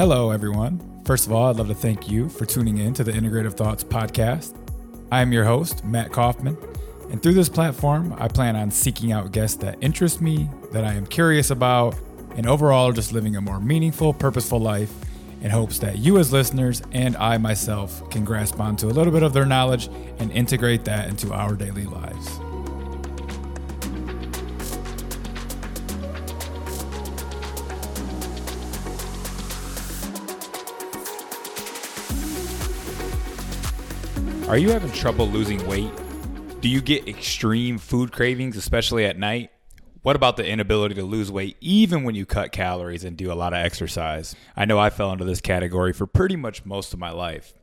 Hello, everyone. First of all, I'd love to thank you for tuning in to the Integrative Thoughts podcast. I am your host, Matt Kaufman, and through this platform, I plan on seeking out guests that interest me, that I am curious about, and overall just living a more meaningful, purposeful life in hopes that you, as listeners, and I myself can grasp onto a little bit of their knowledge and integrate that into our daily lives. Are you having trouble losing weight? Do you get extreme food cravings, especially at night? What about the inability to lose weight even when you cut calories and do a lot of exercise? I know I fell into this category for pretty much most of my life.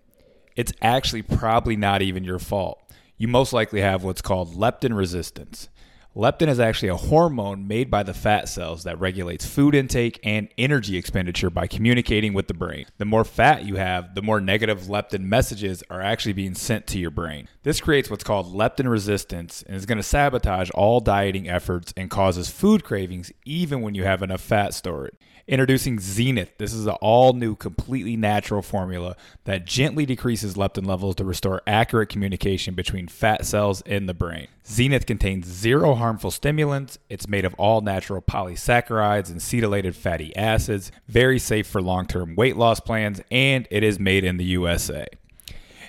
It's actually probably not even your fault. You most likely have what's called leptin resistance. Leptin is actually a hormone made by the fat cells that regulates food intake and energy expenditure by communicating with the brain. The more fat you have, the more negative leptin messages are actually being sent to your brain. This creates what's called leptin resistance and is going to sabotage all dieting efforts and causes food cravings even when you have enough fat stored. Introducing Zenith. This is an all new, completely natural formula that gently decreases leptin levels to restore accurate communication between fat cells in the brain. Zenith contains zero harmful stimulants. It's made of all natural polysaccharides and cetylated fatty acids, very safe for long term weight loss plans, and it is made in the USA.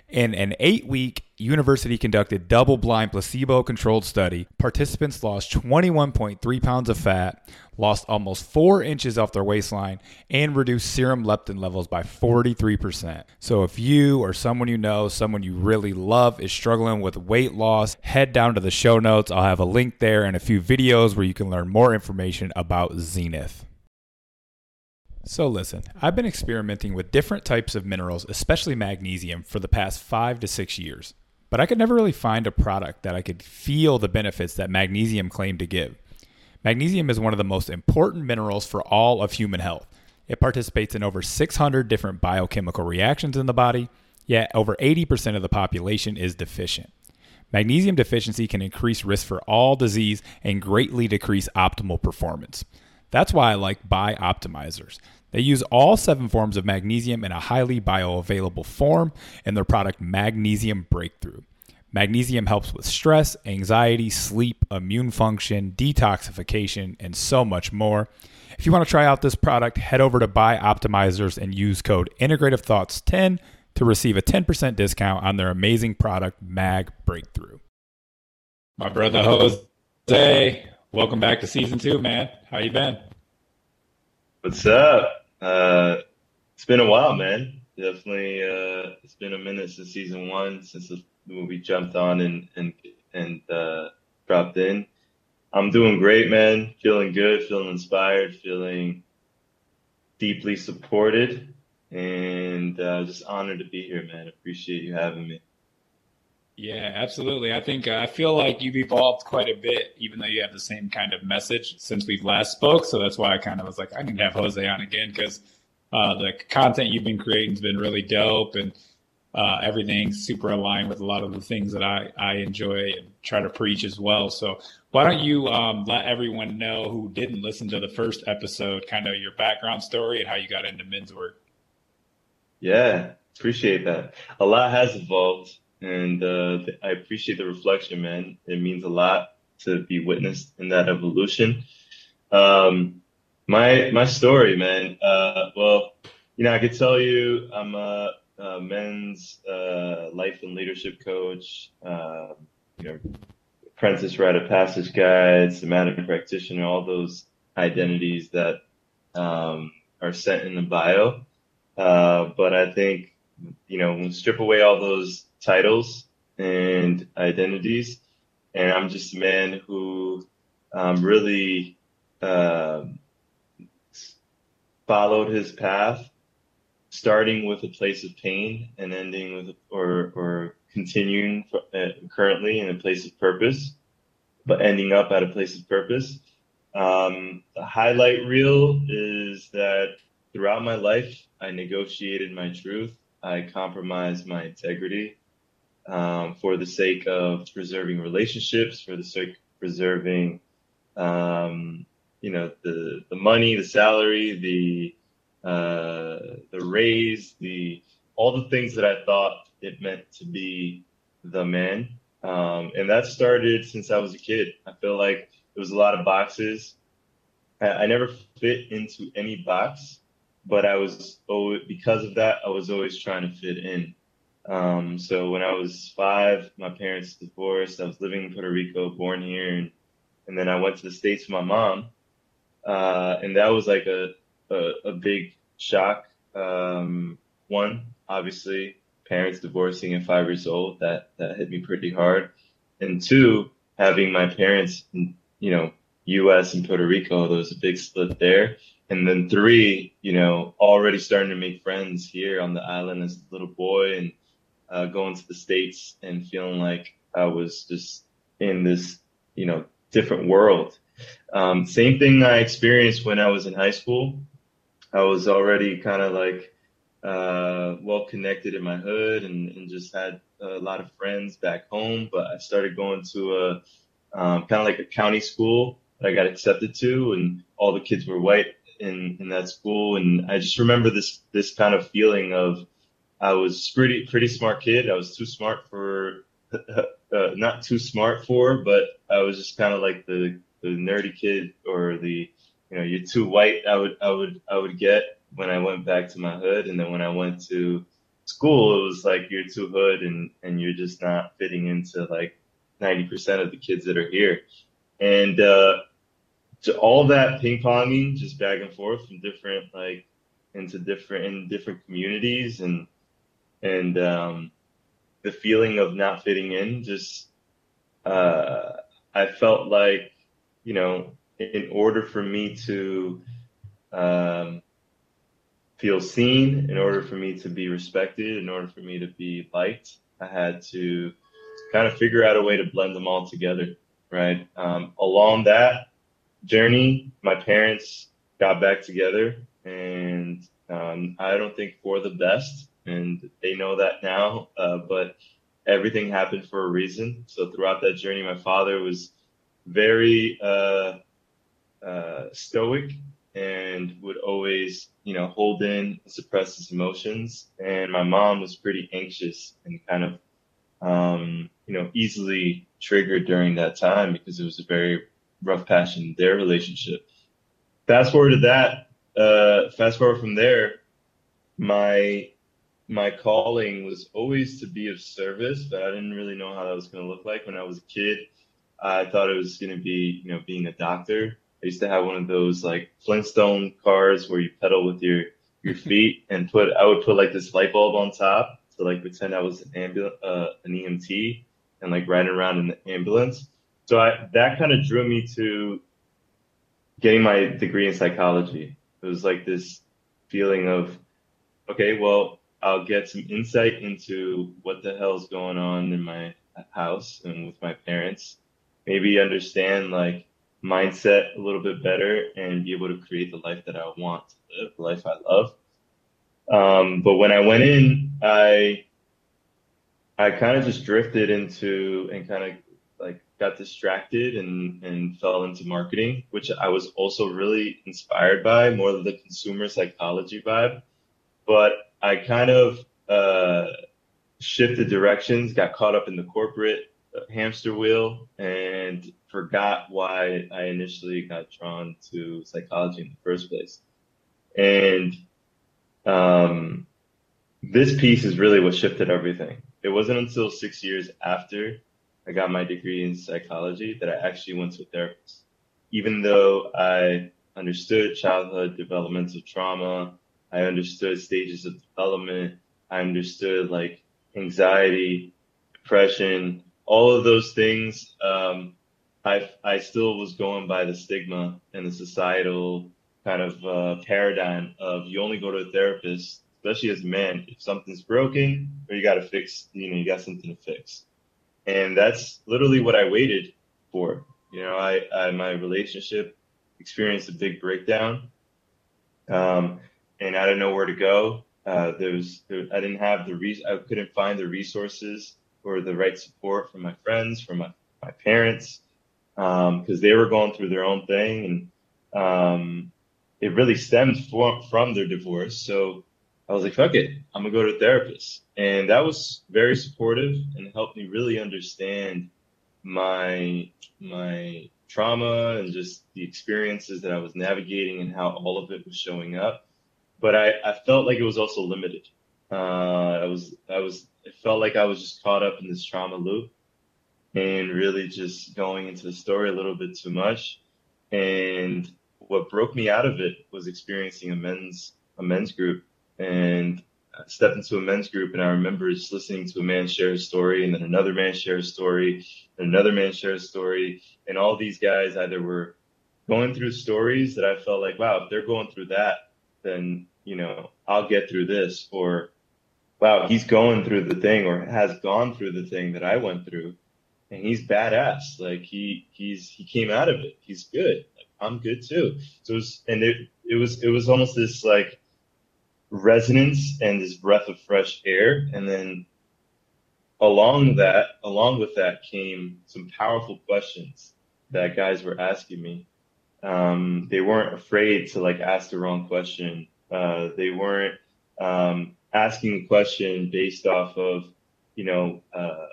In an eight week university conducted double blind placebo controlled study, participants lost 21.3 pounds of fat, lost almost four inches off their waistline, and reduced serum leptin levels by 43%. So, if you or someone you know, someone you really love, is struggling with weight loss, head down to the show notes. I'll have a link there and a few videos where you can learn more information about Zenith. So, listen, I've been experimenting with different types of minerals, especially magnesium, for the past five to six years. But I could never really find a product that I could feel the benefits that magnesium claimed to give. Magnesium is one of the most important minerals for all of human health. It participates in over 600 different biochemical reactions in the body, yet over 80% of the population is deficient. Magnesium deficiency can increase risk for all disease and greatly decrease optimal performance. That's why I like Bioptimizers. They use all seven forms of magnesium in a highly bioavailable form in their product Magnesium Breakthrough. Magnesium helps with stress, anxiety, sleep, immune function, detoxification, and so much more. If you want to try out this product, head over to Bioptimizers and use code Integrative Thoughts 10 to receive a 10% discount on their amazing product, Mag Breakthrough. My brother Jose, welcome back to season two, man. How you been? What's up? Uh, it's been a while, man. Definitely, uh, it's been a minute since season one, since the movie jumped on and and and uh, dropped in. I'm doing great, man. Feeling good, feeling inspired, feeling deeply supported, and uh, just honored to be here, man. Appreciate you having me. Yeah, absolutely. I think uh, I feel like you've evolved quite a bit, even though you have the same kind of message since we've last spoke. So that's why I kind of was like, I can have Jose on again because uh, the content you've been creating has been really dope and uh, everything's super aligned with a lot of the things that I, I enjoy and try to preach as well. So why don't you um, let everyone know who didn't listen to the first episode, kind of your background story and how you got into men's work? Yeah, appreciate that. A lot has evolved and uh, I appreciate the reflection, man. It means a lot to be witnessed in that evolution. Um, my my story, man. Uh, well, you know, I could tell you, I'm a, a men's uh, life and leadership coach. Uh, you know, apprentice rite of passage guide, somatic practitioner, all those identities that um, are set in the bio. Uh, but I think, you know, when strip away all those titles and identities. And I'm just a man who um, really uh, followed his path, starting with a place of pain and ending with, or, or continuing for, uh, currently in a place of purpose, but ending up at a place of purpose. Um, the highlight reel is that throughout my life, I negotiated my truth. I compromised my integrity um, for the sake of preserving relationships, for the sake of preserving, um, you know, the, the money, the salary, the uh, the raise, the all the things that I thought it meant to be the man. Um, and that started since I was a kid. I feel like there was a lot of boxes. I, I never fit into any box, but I was always, because of that, I was always trying to fit in. Um, so when I was five, my parents divorced. I was living in Puerto Rico, born here, and, and then I went to the States with my mom. Uh, and that was like a, a, a big shock. Um, one, obviously, parents divorcing at five years old, that, that hit me pretty hard. And two, having my parents, you know, US and Puerto Rico, there was a big split there. And then three, you know, already starting to make friends here on the island as a little boy and uh, going to the States and feeling like I was just in this, you know, different world. Um, same thing I experienced when I was in high school. I was already kind of like uh, well connected in my hood and, and, just had a lot of friends back home. But I started going to a um, kind of like a county school that I got accepted to, and all the kids were white in in that school. And I just remember this this kind of feeling of I was pretty pretty smart kid. I was too smart for uh, not too smart for, but I was just kind of like the the nerdy kid or the you know you're too white. I would I would I would get when I went back to my hood, and then when I went to school, it was like you're too hood and and you're just not fitting into like 90% of the kids that are here. And uh, to all that ping ponging, just back and forth from different like into different in different communities and and um, the feeling of not fitting in just uh, I felt like you know in order for me to um, feel seen, in order for me to be respected, in order for me to be liked, I had to kind of figure out a way to blend them all together, right? Um, along that journey, my parents got back together, and um, I don't think for the best and they know that now. Uh, but everything happened for a reason. So throughout that journey, my father was very uh, uh, stoic and would always, you know, hold in, suppress his emotions. And my mom was pretty anxious and kind of, um, you know, easily triggered during that time because it was a very rough patch in their relationship. Fast forward to that. Uh, fast forward from there, my my calling was always to be of service, but I didn't really know how that was going to look like when I was a kid. I thought it was going to be, you know, being a doctor. I used to have one of those like Flintstone cars where you pedal with your your feet and put. I would put like this light bulb on top to like pretend I was an ambulance, uh, an EMT, and like riding around in the ambulance. So I that kind of drew me to getting my degree in psychology. It was like this feeling of, okay, well, I'll get some insight into what the hell's going on in my house and with my parents. Maybe understand like mindset a little bit better and be able to create the life that I want to live, the life I love. Um, but when I went in, I I kind of just drifted into and kind of like got distracted and and fell into marketing, which I was also really inspired by, more of the consumer psychology vibe. But I kind of uh, shifted directions, got caught up in the corporate hamster wheel, and forgot why I initially got drawn to psychology in the first place. And um, this piece is really what shifted everything. It wasn't until six years after I got my degree in psychology that I actually went to a therapist. Even though I understood childhood developmental trauma, I understood stages of development. I understood like anxiety, depression, all of those things. Um, I, I still was going by the stigma and the societal kind of uh, paradigm of you only go to a therapist, especially as a man, if something's broken or you got to fix, you know, you got something to fix. And that's literally what I waited for. You know, I, I my relationship experienced a big breakdown. Um, and I didn't know where to go. Uh, there was, there, I didn't have the re- I couldn't find the resources or the right support from my friends, from my, my parents, because um, they were going through their own thing. And um, it really stemmed from from their divorce. So I was like, fuck it, I'm gonna go to a therapist, and that was very supportive and helped me really understand my my trauma and just the experiences that I was navigating and how all of it was showing up. But I, I felt like it was also limited. Uh, I was I was it felt like I was just caught up in this trauma loop and really just going into the story a little bit too much. And what broke me out of it was experiencing a men's a men's group and I stepped into a men's group and I remember just listening to a man share his story and then another man share his story and another man share his story and all these guys either were going through stories that I felt like wow if they're going through that then you know I'll get through this or wow he's going through the thing or has gone through the thing that I went through and he's badass like he he's he came out of it he's good like, I'm good too so it was and it it was it was almost this like resonance and this breath of fresh air. And then along that, along with that came some powerful questions that guys were asking me. Um, they weren't afraid to like ask the wrong question. Uh, they weren't um, asking a question based off of, you know, uh,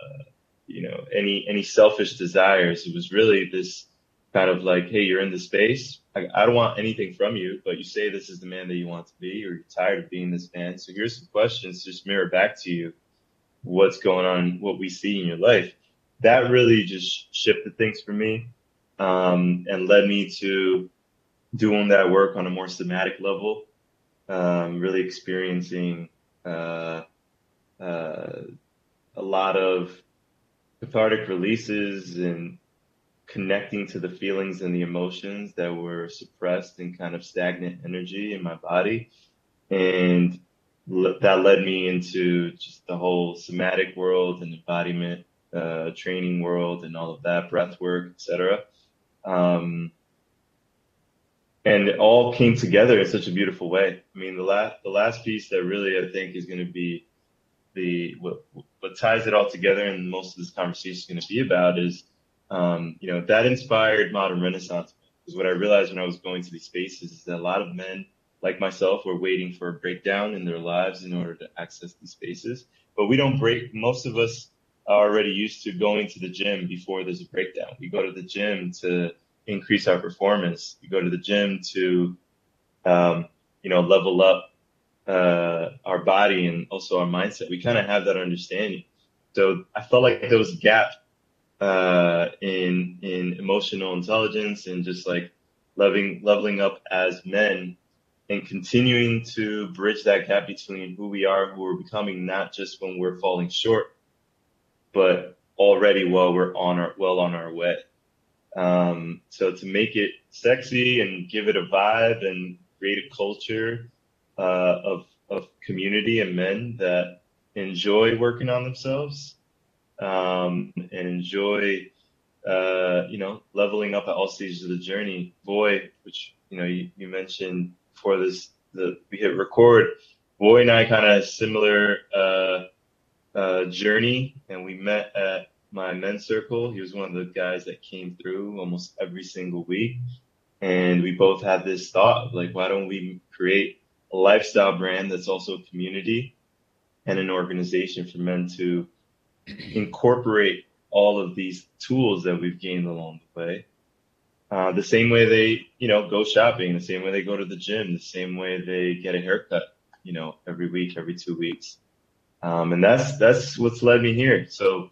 you know, any any selfish desires. It was really this kind of like, hey, you're in the space. I, I don't want anything from you, but you say this is the man that you want to be, or you're tired of being this man. So here's some questions, to just mirror back to you what's going on, what we see in your life. That really just shifted things for me um, and led me to doing that work on a more somatic level, um, really experiencing uh, uh, a lot of cathartic releases and connecting to the feelings and the emotions that were suppressed and kind of stagnant energy in my body. And that led me into just the whole somatic world and embodiment uh, training world and all of that, breath work, etc. Um, and it all came together in such a beautiful way. I mean, the last the last piece that really I think is going to be the what, what ties it all together, and most of this conversation is going to be about is um, you know, that inspired modern Renaissance. Because what I realized when I was going to these spaces is that a lot of men like myself were waiting for a breakdown in their lives in order to access these spaces. But we don't break. Most of us are already used to going to the gym before there's a breakdown. We go to the gym to increase our performance. We go to the gym to, um, you know, level up uh, our body and also our mindset. We kind of have that understanding. So I felt like there was a gap uh, in in emotional intelligence and just like loving leveling up as men and continuing to bridge that gap between who we are, who we're becoming, not just when we're falling short, but already while we're on our well on our way. Um, so to make it sexy and give it a vibe and create a culture uh, of of community and men that enjoy working on themselves um, and enjoy, uh, you know, leveling up at all stages of the journey. Boy, which you know you, you mentioned before this, the we hit record. Boy and I kind of similar uh, uh, journey, and we met at my men's circle. He was one of the guys that came through almost every single week, and we both had this thought like, why don't we create a lifestyle brand that's also a community and an organization for men to incorporate all of these tools that we've gained along the way. Uh, the same way they, you know, go shopping, the same way they go to the gym, the same way they get a haircut, you know, every week, every two weeks. Um, and that's, that's what's led me here. So,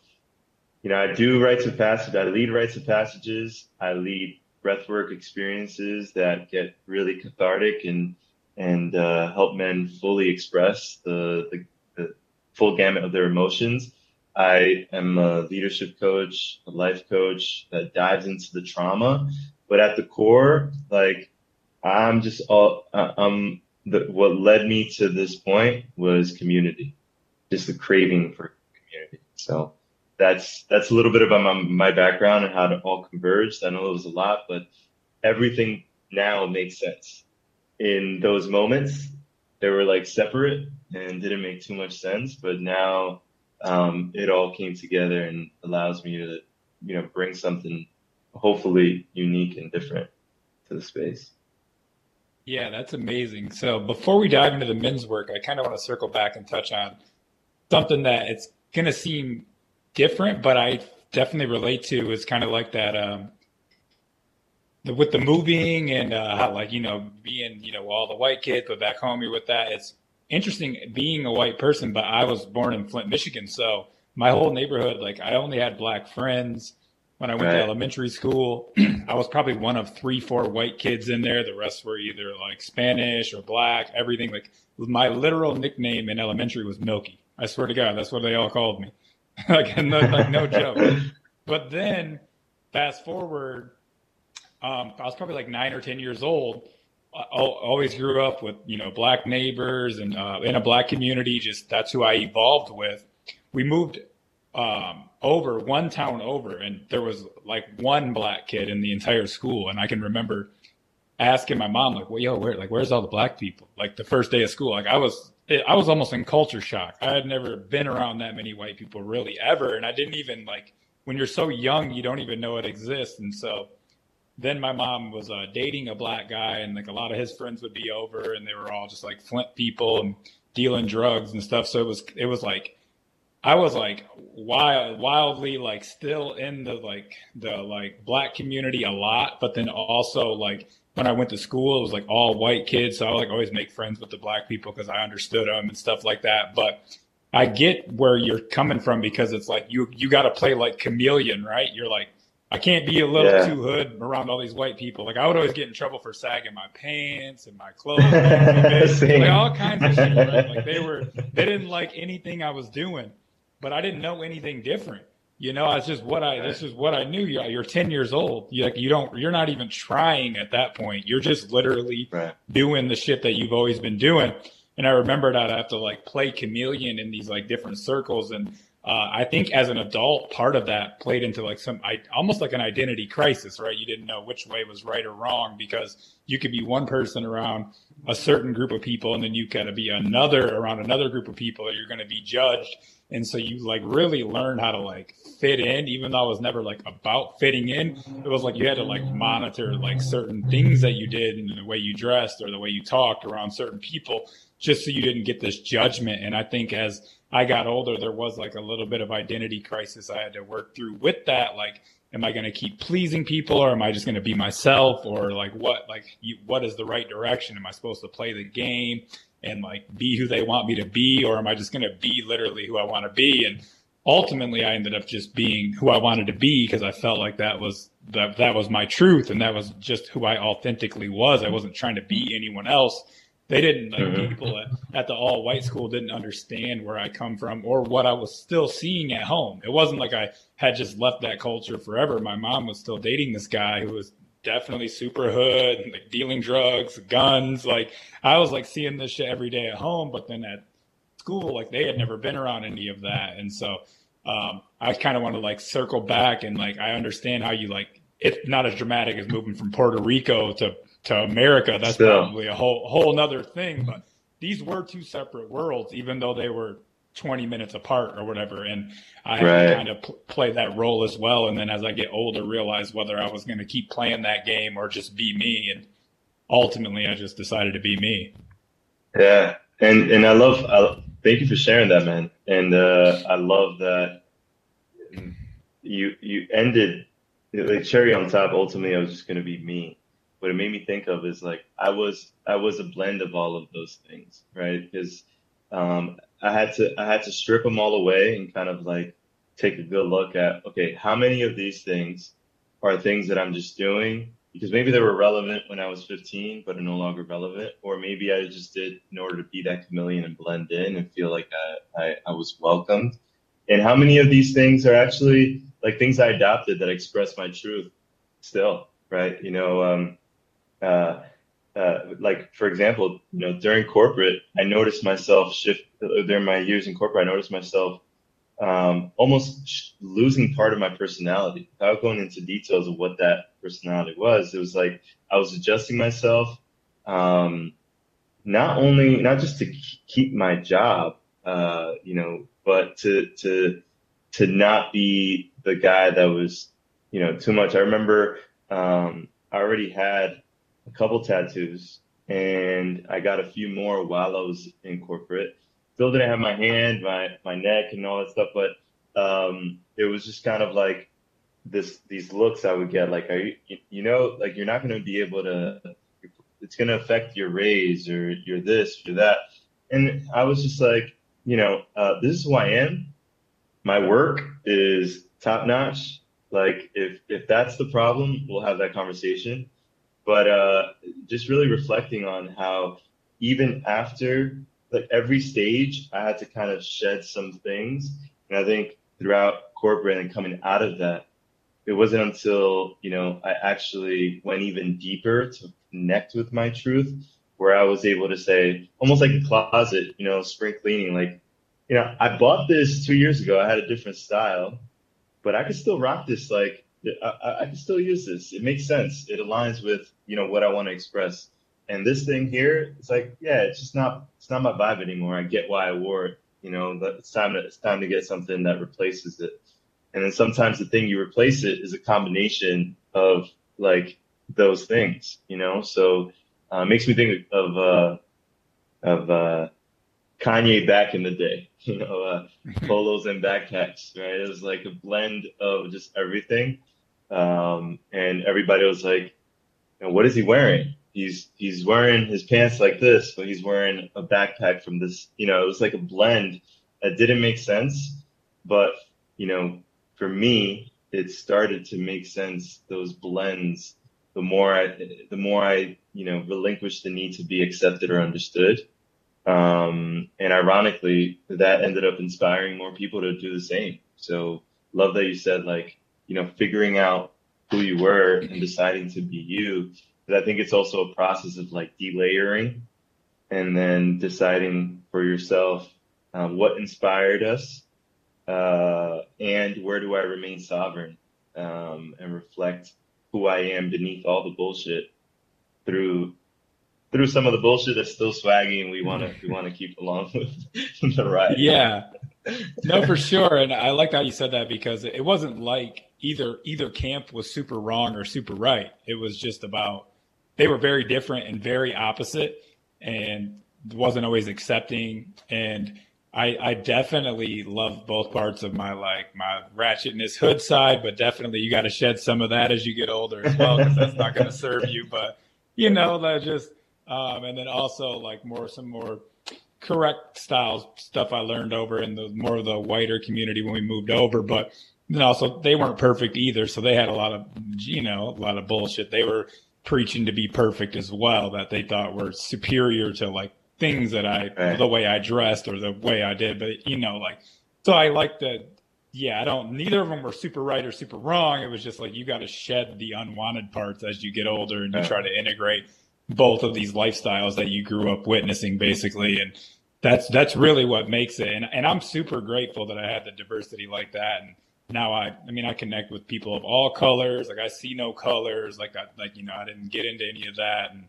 you know, I do rites of passage. I lead rites of passages. I lead breathwork experiences that get really cathartic and, and, uh, help men fully express the, the, the full gamut of their emotions I am a leadership coach, a life coach that dives into the trauma, but at the core, like I'm just all I'm the what led me to this point was community, just the craving for community. So that's that's a little bit about my, my background and how it all converged. I know it was a lot, but everything now makes sense. In those moments, they were like separate and didn't make too much sense, but now um, it all came together and allows me to, you know, bring something hopefully unique and different to the space. Yeah, that's amazing. So before we dive into the men's work, I kind of want to circle back and touch on something that it's going to seem different, but I definitely relate to. Is kind of like that um, the, with the moving and uh, how, like you know being you know all the white kids, but back home you're with that. It's interesting being a white person, but I was born in Flint, Michigan, so my whole neighborhood, like I only had black friends when I went right. to elementary school. I was probably one of three, four white kids in there. The rest were either like Spanish or black, everything. Like my literal nickname in elementary was Milky. I swear to God, that's what they all called me. like, no, like no joke. But then fast forward, um, I was probably like nine or 10 years old. I always grew up with, you know, black neighbors and uh, in a black community. Just that's who I evolved with. We moved um, over one town over, and there was like one black kid in the entire school. And I can remember asking my mom, like, "Well, yo, where, like, where's all the black people?" Like the first day of school, like I was, I was almost in culture shock. I had never been around that many white people really ever, and I didn't even like when you're so young, you don't even know it exists. And so then my mom was uh, dating a black guy, and like a lot of his friends would be over, and they were all just like Flint people and dealing drugs and stuff. So it was, it was like I was like wild, wildly like still in the like the like black community a lot, but then also like when I went to school, it was like all white kids, so I like always make friends with the black people because I understood them and stuff like that. But I get where you're coming from because it's like you you got to play like chameleon, right? You're like I can't be a little yeah. too hood around all these white people. Like I would always get in trouble for sagging my pants and my clothes, like all kinds of shit. Right? Like they were they didn't like anything I was doing but I didn't know anything different. You know, it's just what I this is what I knew. You're 10 years old. You like you don't you're not even trying at that point. You're just literally right. doing the shit that you've always been doing. And I remembered I'd have to like play chameleon in these like different circles. And uh, I think as an adult, part of that played into like some I, almost like an identity crisis, right? You didn't know which way was right or wrong because you could be one person around a certain group of people, and then you got to be another around another group of people, or you're going to be judged and so you like really learn how to like fit in, even though I was never like about fitting in. It was like you had to like monitor like certain things that you did and the way you dressed or the way you talked around certain people, just so you didn't get this judgment. And I think as I got older, there was like a little bit of identity crisis I had to work through with that. Like, am I going to keep pleasing people or am I just going to be myself or like what, like you, what is the right direction? Am I supposed to play the game? And like be who they want me to be or am i just going to be literally who i want to be? And ultimately i ended up just being who i wanted to be because i felt like that was that that was my truth and that was just who i authentically was. I wasn't trying to be anyone else. They didn't like mm-hmm. people at, at the all white school didn't understand where i come from or what i was still seeing at home. It wasn't like i had just left that culture forever. My mom was still dating this guy who was definitely super hood, like dealing drugs, guns. Like I was like seeing this shit every day at home, but then at school, like they had never been around any of that, and so um, I kind of want to like circle back and like I understand how you like it's not as dramatic as moving from Puerto Rico to to America. That's probably a whole whole another thing, but these were two separate worlds, even though they were 20 minutes apart or whatever. And I had right. to kind of pl- play that role as well. And then as I get older, realize whether I was going to keep playing that game or just be me. And ultimately, I just decided to be me. Yeah. And, and I love, I, thank you for sharing that, man. And uh, I love that you, you ended like cherry on top. Ultimately, I was just going to be me. What it made me think of is like, I was, I was a blend of all of those things, right? Because um, I had to I had to strip them all away and kind of like take a good look at okay, how many of these things are things that I'm just doing because maybe they were relevant when I was 15, but are no longer relevant, or maybe I just did in order to be that chameleon and blend in and feel like I, I, I was welcomed. And how many of these things are actually like things I adopted that express my truth still, right? You know, um, uh, uh, like for example, you know, during corporate, I noticed myself shift during my years in corporate. I noticed myself um, almost sh- losing part of my personality. Without going into details of what that personality was, it was like I was adjusting myself, um, not only not just to keep my job, uh, you know, but to to to not be the guy that was, you know, too much. I remember um, I already had a couple tattoos and I got a few more while I was in corporate. Still didn't have my hand, my my neck, and all that stuff, but um, it was just kind of like this these looks I would get. Like, are you you know like you're not going to be able to. It's going to affect your raise or your this or that, and I was just like, you know, uh, this is who I am. My work is top notch. Like, if if that's the problem, we'll have that conversation but uh, just really reflecting on how even after like every stage, I had to kind of shed some things, and I think throughout corporate and coming out of that, it wasn't until you know I actually went even deeper to connect with my truth, where I was able to say almost like a closet, you know, spring cleaning, like you know, I bought this two years ago. I had a different style, but I could still rock this like I, I can still use this. It makes sense. It aligns with you know what I want to express. And this thing here, it's like, yeah, it's just not it's not my vibe anymore. I get why I wore it. You know, it's time to it's time to get something that replaces it. And then sometimes the thing you replace it is a combination of like those things. You know, so uh, it makes me think of uh, of uh, Kanye back in the day. You know, uh, polos and backpacks, right? It was like a blend of just everything um, and everybody was like, "What is he wearing?" He's he's wearing his pants like this, but he's wearing a backpack from this. You know, it was like a blend that didn't make sense, but you know, for me, it started to make sense. Those blends, the more I, the more I, you know, relinquished the need to be accepted or understood. Um, and ironically, that ended up inspiring more people to do the same. So love that you said like you know, figuring out who you were and deciding to be you. But I think it's also a process of like delayering and then deciding for yourself um, what inspired us uh, and where do I remain sovereign um, and reflect who I am beneath all the bullshit through through some of the bullshit that's still swaggy and we want to we want to keep along with the ride. Yeah, no, for sure. And I like how you said that because it wasn't like either either camp was super wrong or super right. It was just about they were very different and very opposite, and wasn't always accepting. And I, I definitely love both parts of my like my ratchetness hood side, but definitely you got to shed some of that as you get older as well because that's not going to serve you. But you know that just um, and then also like more some more correct styles stuff I learned over in the more of the whiter community when we moved over, but then also they weren't perfect either. So they had a lot of, you know, a lot of bullshit. They were preaching to be perfect as well that they thought were superior to like things that I, right. the way I dressed or the way I did. But, you know, like, so I like that. Yeah, I don't, neither of them were super right or super wrong. It was just like you got to shed the unwanted parts as you get older and you try to integrate both of these lifestyles that you grew up witnessing basically. And, that's that's really what makes it and, and i'm super grateful that i had the diversity like that and now i i mean i connect with people of all colors. Like i see no colors. Like i like you know i didn't get into any of that. And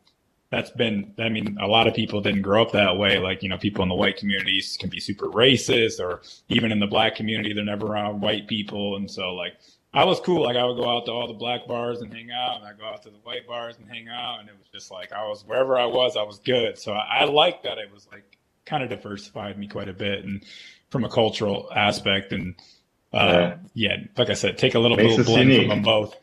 that's been i mean a lot of people didn't grow up that way. Like you know people in the white communities can be super racist or even in the black community they're never around white people. And so like I was cool. Like I would go out to all the black bars and hang out, and I go out to the white bars and hang out, and it was just like I was wherever I was, I was good. So I, I like that it was like kind of diversified me quite a bit and from a cultural aspect and uh, yeah. like I said, take a little, little blend unique. from them both.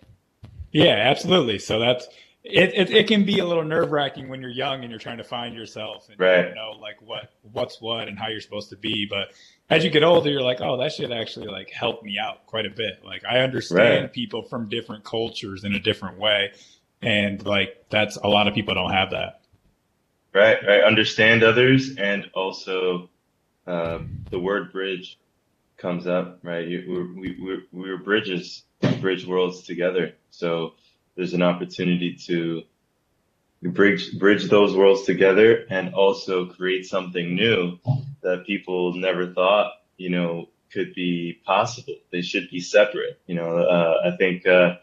Yeah, absolutely. So that's it, it, it can be a little nerve wracking when you're young and you're trying to find yourself and right. you know like what what's what and how you're supposed to be. But as you get older, you're like, oh, that should actually like help me out quite a bit. Like I understand right. people from different cultures in a different way, and like that's a lot of people don't have that. Right, right. Understand others, and also um, the word bridge comes up. Right, we're, we, we're we're bridges, bridge worlds together. So there's an opportunity to bridge bridge those worlds together, and also create something new that people never thought, you know, could be possible. They should be separate. You know, uh, I think uh,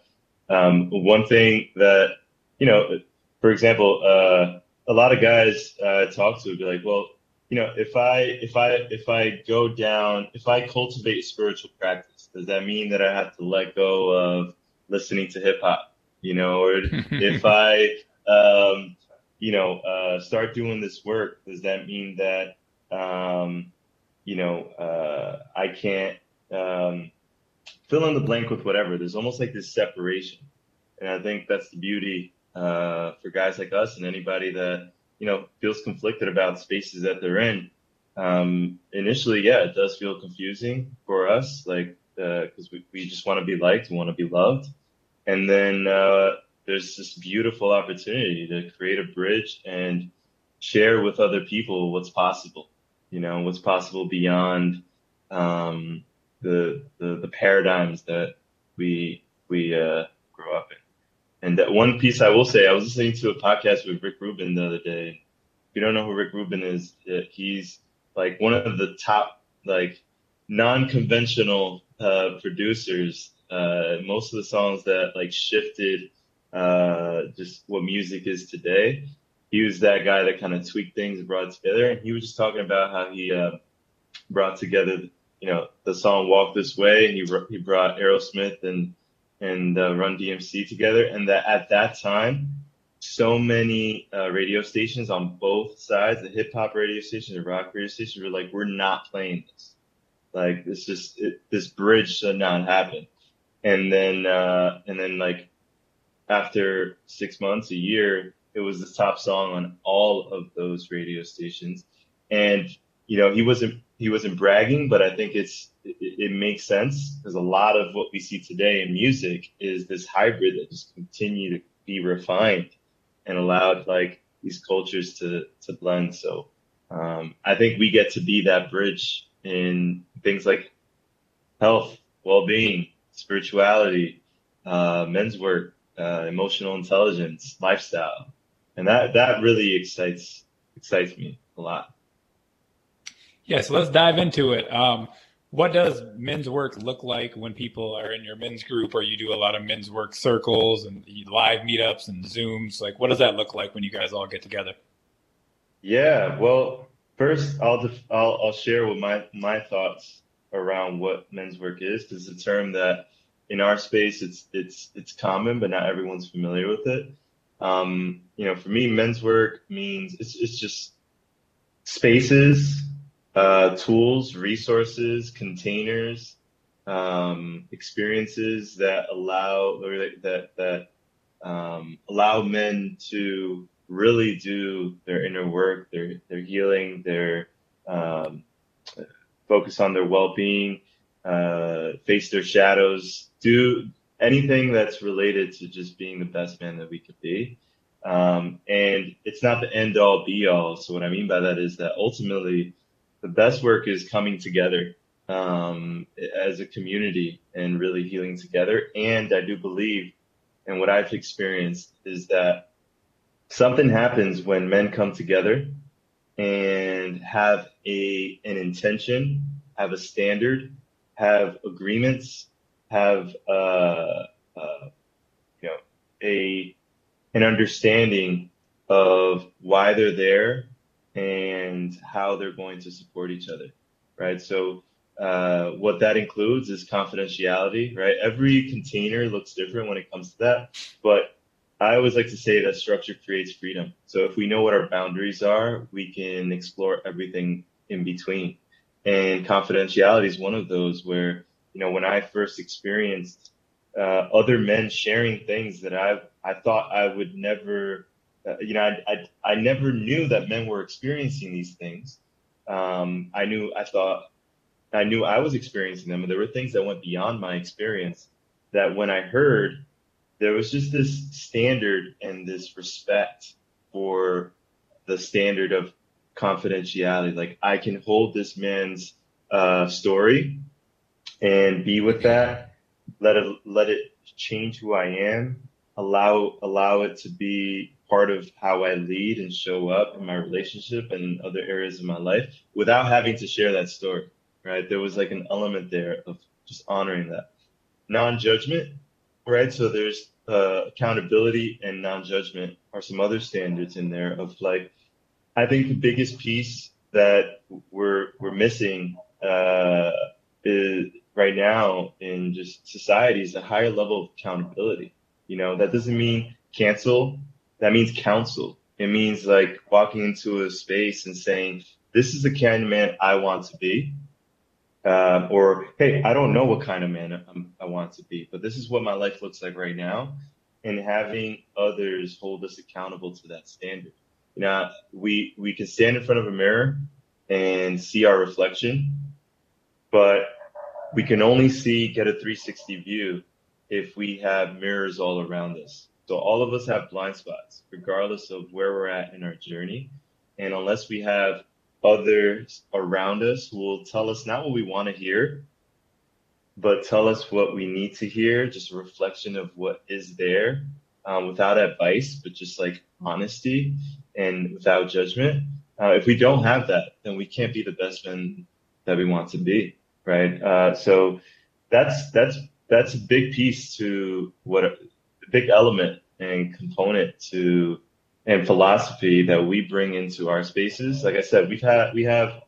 um, one thing that you know, for example. Uh, a lot of guys uh, talk to would be like, well, you know, if I if I if I go down, if I cultivate spiritual practice, does that mean that I have to let go of listening to hip hop? You know, or if I um, you know, uh, start doing this work, does that mean that, um, you know, uh, I can't um, fill in the blank with whatever? There's almost like this separation. And I think that's the beauty uh, for guys like us and anybody that, you know, feels conflicted about spaces that they're in. Um, initially, yeah, it does feel confusing for us, like, because uh, we, we just want to be liked, we want to be loved. And then uh, there's this beautiful opportunity to create a bridge and share with other people what's possible, you know, what's possible beyond um, the, the, the paradigms that we we uh, grow up in. And that one piece I will say, I was listening to a podcast with Rick Rubin the other day. If you don't know who Rick Rubin is, uh, he's like one of the top like non-conventional uh, producers. Uh, most of the songs that like shifted uh, just what music is today. He was that guy that kind of tweaked things brought together. And he was just talking about how he uh, brought together, you know, the song "Walk This Way," and he he brought Aerosmith and and uh, Run DMC together, and that at that time, so many uh, radio stations on both sides, the hip hop radio stations, the rock radio stations, were like, "We're not playing this. Like, this just this bridge should not happen." And then uh, and then like after six months, a year, it was the top song on all of those radio stations. And, you know, he wasn't, he wasn't bragging, but I think it's, it, it makes sense because a lot of what we see today in music is this hybrid that just continue to be refined and allowed like these cultures to, to blend. So, um, I think we get to be that bridge in things like health, well-being, spirituality, uh, men's work, uh, emotional intelligence, lifestyle, and that that really excites excites me a lot. Yeah, so let's dive into it. Um, what does men's work look like when people are in your men's group, or you do a lot of men's work circles and live meetups and Zooms? Like, what does that look like when you guys all get together? Yeah, well, first I'll def- I'll, I'll share with my my thoughts around what men's work is it's a term that in our space, it's it's it's common, but not everyone's familiar with it. Um, you know, for me, men's work means it's it's just spaces, uh, tools, resources, containers, um, experiences that allow or that that um, allow men to really do their inner work, their their healing, their um, focus on their well-being, uh, face their shadows, do anything that's related to just being the best man that we could be. Um, and it's not the end all be all. So what I mean by that is that ultimately the best work is coming together um, as a community and really healing together. And I do believe, and what I've experienced is that something happens when men come together and have a an intention, have a standard, have agreements, have uh, uh, you know a an understanding of why they're there and how they're going to support each other, right? So uh, what that includes is confidentiality, right? Every container looks different when it comes to that, but I always like to say that structure creates freedom. So if we know what our boundaries are, we can explore everything in between. And confidentiality is one of those where, you know, when I first experienced uh, other men sharing things that I I thought I would never, uh, you know, I, I, I never knew that men were experiencing these things. Um, I knew I thought I knew I was experiencing them, and there were things that went beyond my experience. That when I heard, there was just this standard and this respect for the standard of confidentiality. Like I can hold this man's uh, story and be with that. Let it let it change who I am. Allow allow it to be part of how I lead and show up in my relationship and other areas of my life without having to share that story. Right? There was like an element there of just honoring that non-judgment. Right? So there's uh, accountability and non-judgment are some other standards in there of like I think the biggest piece that we're we're missing uh, is right now in just society is a higher level of accountability. You know, that doesn't mean cancel. That means counsel. It means like walking into a space and saying, "This is the kind of man I want to be," uh, or "Hey, I don't know what kind of man I'm, I want to be, but this is what my life looks like right now," and having others hold us accountable to that standard. Know, we we can stand in front of a mirror and see our reflection, but we can only see get a 360 view if we have mirrors all around us. So all of us have blind spots, regardless of where we're at in our journey. And unless we have others around us who will tell us not what we want to hear, but tell us what we need to hear, just a reflection of what is there, um, without advice, but just like honesty and without judgment. Uh, if we don't have that, then we can't be the best men that we want to be, right? Uh, so that's that's that's a big piece to what big element and component to and philosophy that we bring into our spaces. Like I said, we've had we have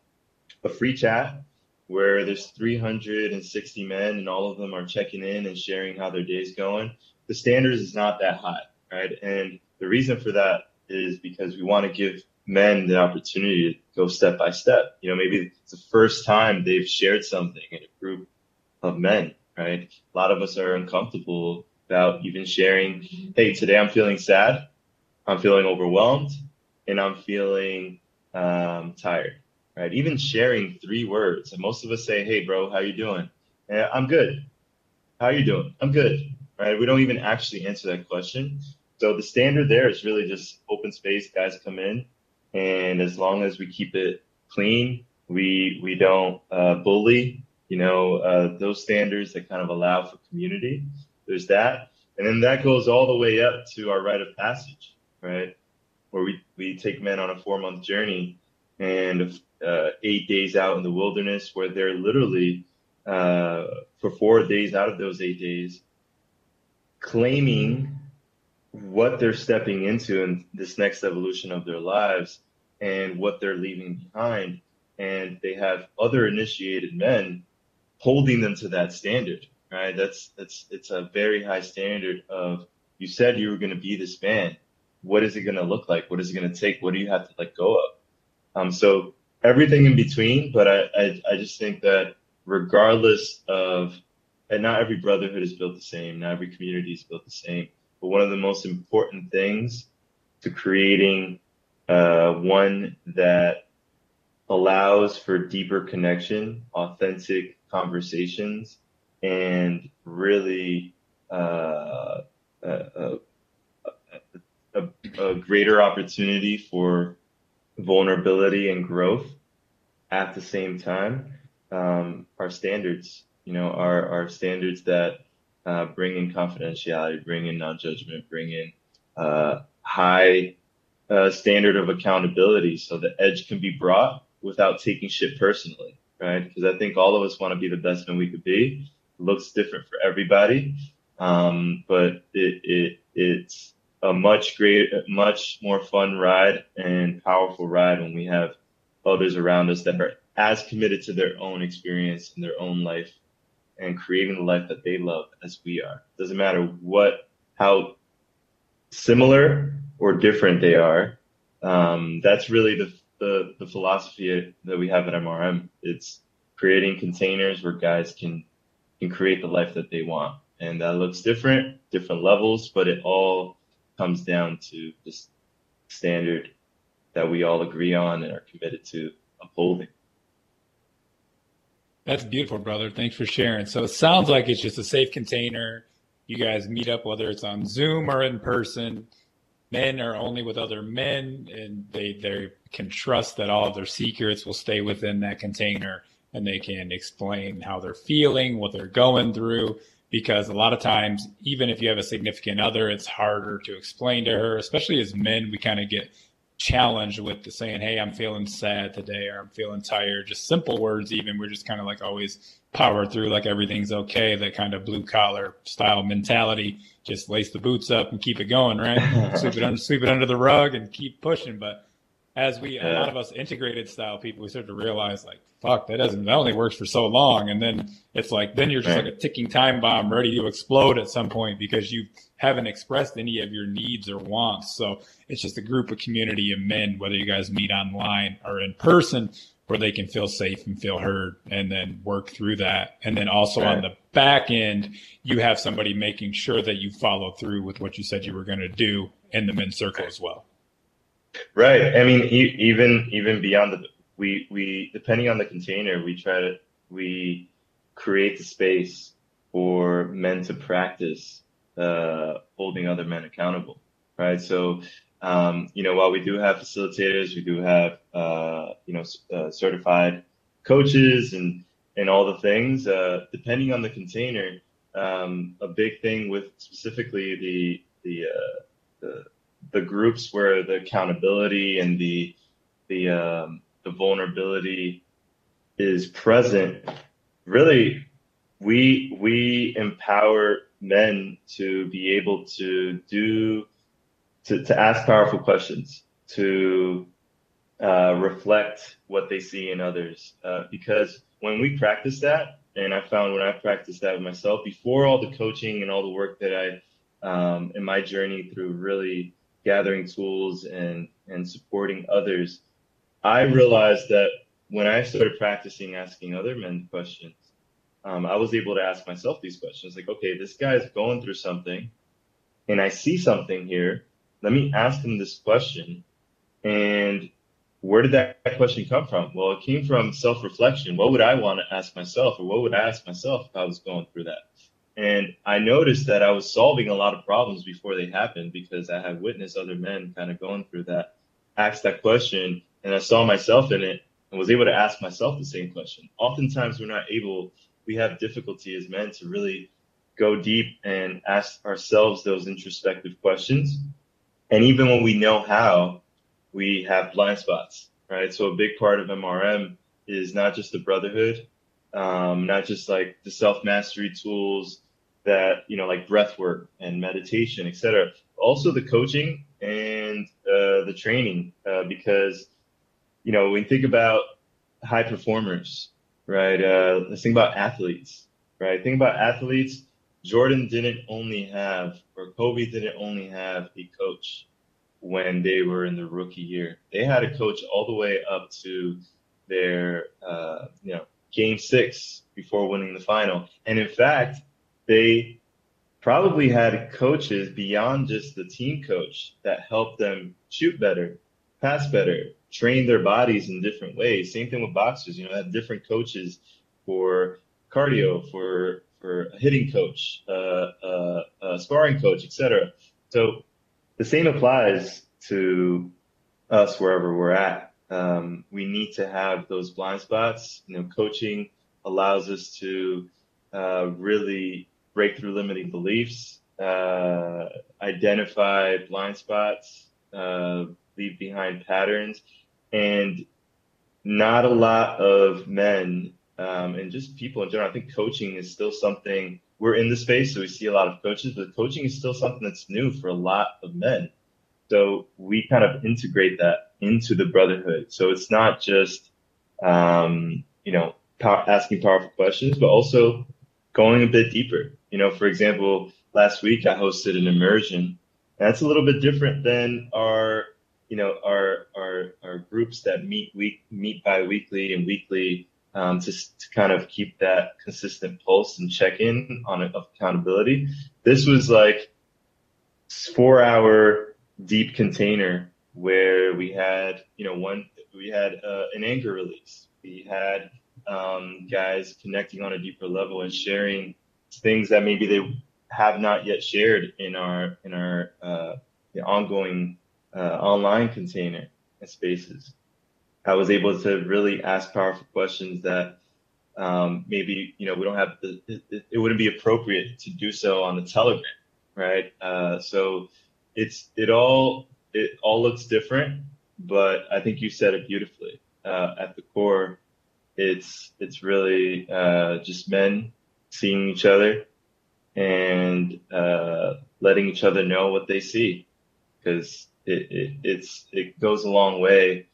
a free chat where there's 360 men and all of them are checking in and sharing how their day's going. The standards is not that high, right? And the reason for that is because we want to give men the opportunity to go step by step. You know, maybe it's the first time they've shared something in a group of men right? A lot of us are uncomfortable about even sharing, hey, today I'm feeling sad, I'm feeling overwhelmed, and I'm feeling um, tired, right? Even sharing three words. And most of us say, hey, bro, how you doing? Yeah, I'm good. How you doing? I'm good, right? We don't even actually answer that question. So the standard there is really just open space. Guys come in, and as long as we keep it clean, we we don't uh, bully you know, uh, those standards that kind of allow for community. There's that. And then that goes all the way up to our rite of passage, right? Where we, we take men on a four month journey and uh, eight days out in the wilderness where they're literally uh, for four days out of those eight days claiming what they're stepping into in this next evolution of their lives and what they're leaving behind. And they have other initiated men holding them to that standard, right? That's that's it's a very high standard of you said you were going to be this man. What is it going to look like? What is it going to take? What do you have to let go of? Um, so everything in between, but I, I, I just think that regardless of, and not every brotherhood is built the same, not every community is built the same, but one of the most important things to creating uh, one that allows for deeper connection, authentic conversations and really uh, a, a, a, greater opportunity for vulnerability and growth at the same time um, our standards you know our, our standards that uh, bring in confidentiality bring in non-judgment bring in uh, high uh, standard of accountability so the edge can be brought without taking shit personally right? Because I think all of us want to be the best man we could be. Looks different for everybody, um, but it, it it's a much greater, much more fun ride and powerful ride when we have others around us that are as committed to their own experience and their own life and creating the life that they love as we are. Doesn't matter what, how similar or different they are. Um, that's really the the, the philosophy that we have at MRM. It's creating containers where guys can can create the life that they want. And that looks different, different levels, but it all comes down to this standard that we all agree on and are committed to upholding. That's beautiful, brother. Thanks for sharing. So it sounds like it's just a safe container. You guys meet up, whether it's on Zoom or in person men are only with other men and they they can trust that all of their secrets will stay within that container and they can explain how they're feeling what they're going through because a lot of times even if you have a significant other it's harder to explain to her especially as men we kind of get challenged with the saying hey i'm feeling sad today or i'm feeling tired just simple words even we're just kind of like always power through like everything's okay, that kind of blue collar style mentality. Just lace the boots up and keep it going, right? sweep it under, sweep it under the rug and keep pushing. But as we yeah. a lot of us integrated style people, we start to realize like, fuck, that doesn't that only works for so long, and then it's like then you're just right. like a ticking time bomb ready to explode at some point because you haven't expressed any of your needs or wants. So it's just a group of community of men, whether you guys meet online or in person, where they can feel safe and feel heard and then work through that. And then also right. on the back end, you have somebody making sure that you follow through with what you said you were going to do in the men's circle as well. Right. I mean, e- even even beyond the we we depending on the container, we try to we create the space for men to practice uh, holding other men accountable. Right. So um, you know, while we do have facilitators, we do have uh, you know uh, certified coaches and and all the things. Uh, depending on the container, um, a big thing with specifically the the uh, the the groups where the accountability and the the um, the vulnerability is present, really, we we empower men to be able to do to, to ask powerful questions, to uh, reflect what they see in others. Uh, because when we practice that, and I found when I practiced that myself, before all the coaching and all the work that I um, in my journey through really gathering tools and and supporting others, I realized that when I started practicing asking other men questions, um, I was able to ask myself these questions like, okay, this guy's going through something, and I see something here. Let me ask him this question, and where did that question come from? Well, it came from self reflection. What would I want to ask myself, or what would I ask myself if I was going through that? And I noticed that I was solving a lot of problems before they happened because I had witnessed other men kind of going through that, asked that question, and I saw myself in it and was able to ask myself the same question. Oftentimes, we're not able, we have difficulty as men to really go deep and ask ourselves those introspective questions. And even when we know how, we have blind spots, right? So a big part of MRM is not just the brotherhood, um, not just like the self mastery tools that you know like breath work and meditation etc also the coaching and uh, the training uh, because you know when you think about high performers right? Uh, let's think about athletes right? Think about athletes. Jordan didn't only have or kobe didn't only have a coach when they were in the rookie year. They had a coach all the way up to their uh, you know game six before winning the final and in fact they probably had coaches beyond just the team coach that helped them shoot better, pass better, train their bodies in different ways. Same thing with boxers, you know, have different coaches for cardio, for for a hitting coach, uh, uh, a sparring coach, etc. So the same applies to us wherever we're at. Um, we need to have those blind spots. You know, coaching allows us to uh, really break through limiting beliefs, uh, identify blind spots, uh, leave behind patterns, and not a lot of men um, and just people in general. I think coaching is still something we're in the space, so we see a lot of coaches, but coaching is still something that's new for a lot of men. So we kind of integrate that into the brotherhood. So it's not just, um, you know, asking powerful questions, but also going a bit deeper. You know, for example, last week I hosted an immersion. That's a little bit different than our, you know, our our our groups that meet week meet bi-weekly and weekly um, to to kind of keep that consistent pulse and check in on accountability. This was like four hour deep container where we had, you know, one we had uh, an anger release. We had um, guys connecting on a deeper level and sharing things that maybe they have not yet shared in our in our uh, ongoing uh, online container spaces. I was able to really ask powerful questions that um, maybe you know we don't have the, it, it, wouldn't be appropriate to do so on the telegram, right? Uh, so it's it all it all looks different, but I think you said it beautifully. Uh, at the core, it's it's really uh, just men seeing each other and uh, letting each other know what they see, because it, it it's it goes a long way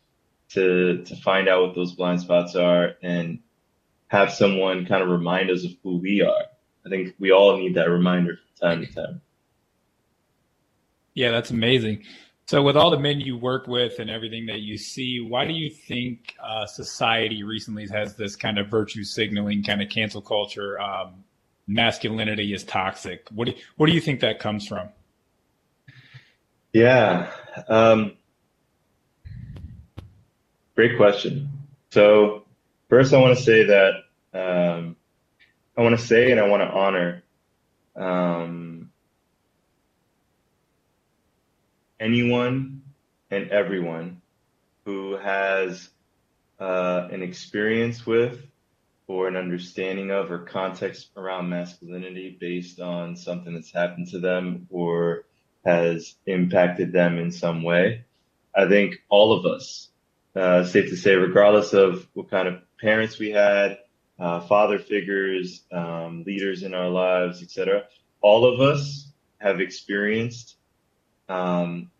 to to find out what those blind spots are and have someone kind of remind us of who we are. I think we all need that reminder from time to time. Yeah, that's amazing. So, with all the men you work with and everything that you see, why do you think uh, society recently has this kind of virtue signaling, kind of cancel culture? Um, masculinity is toxic. What do you, what do you think that comes from? Yeah, um, great question. So, first, I want to say that um, I want to say and I want to honor um, anyone and everyone who has uh, an experience with or an understanding of or context around masculinity based on something that's happened to them or has impacted them in some way. I think all of us, uh, safe to say, regardless of what kind of parents we had, uh, father figures, um, leaders in our lives, etc., all of us have experienced um,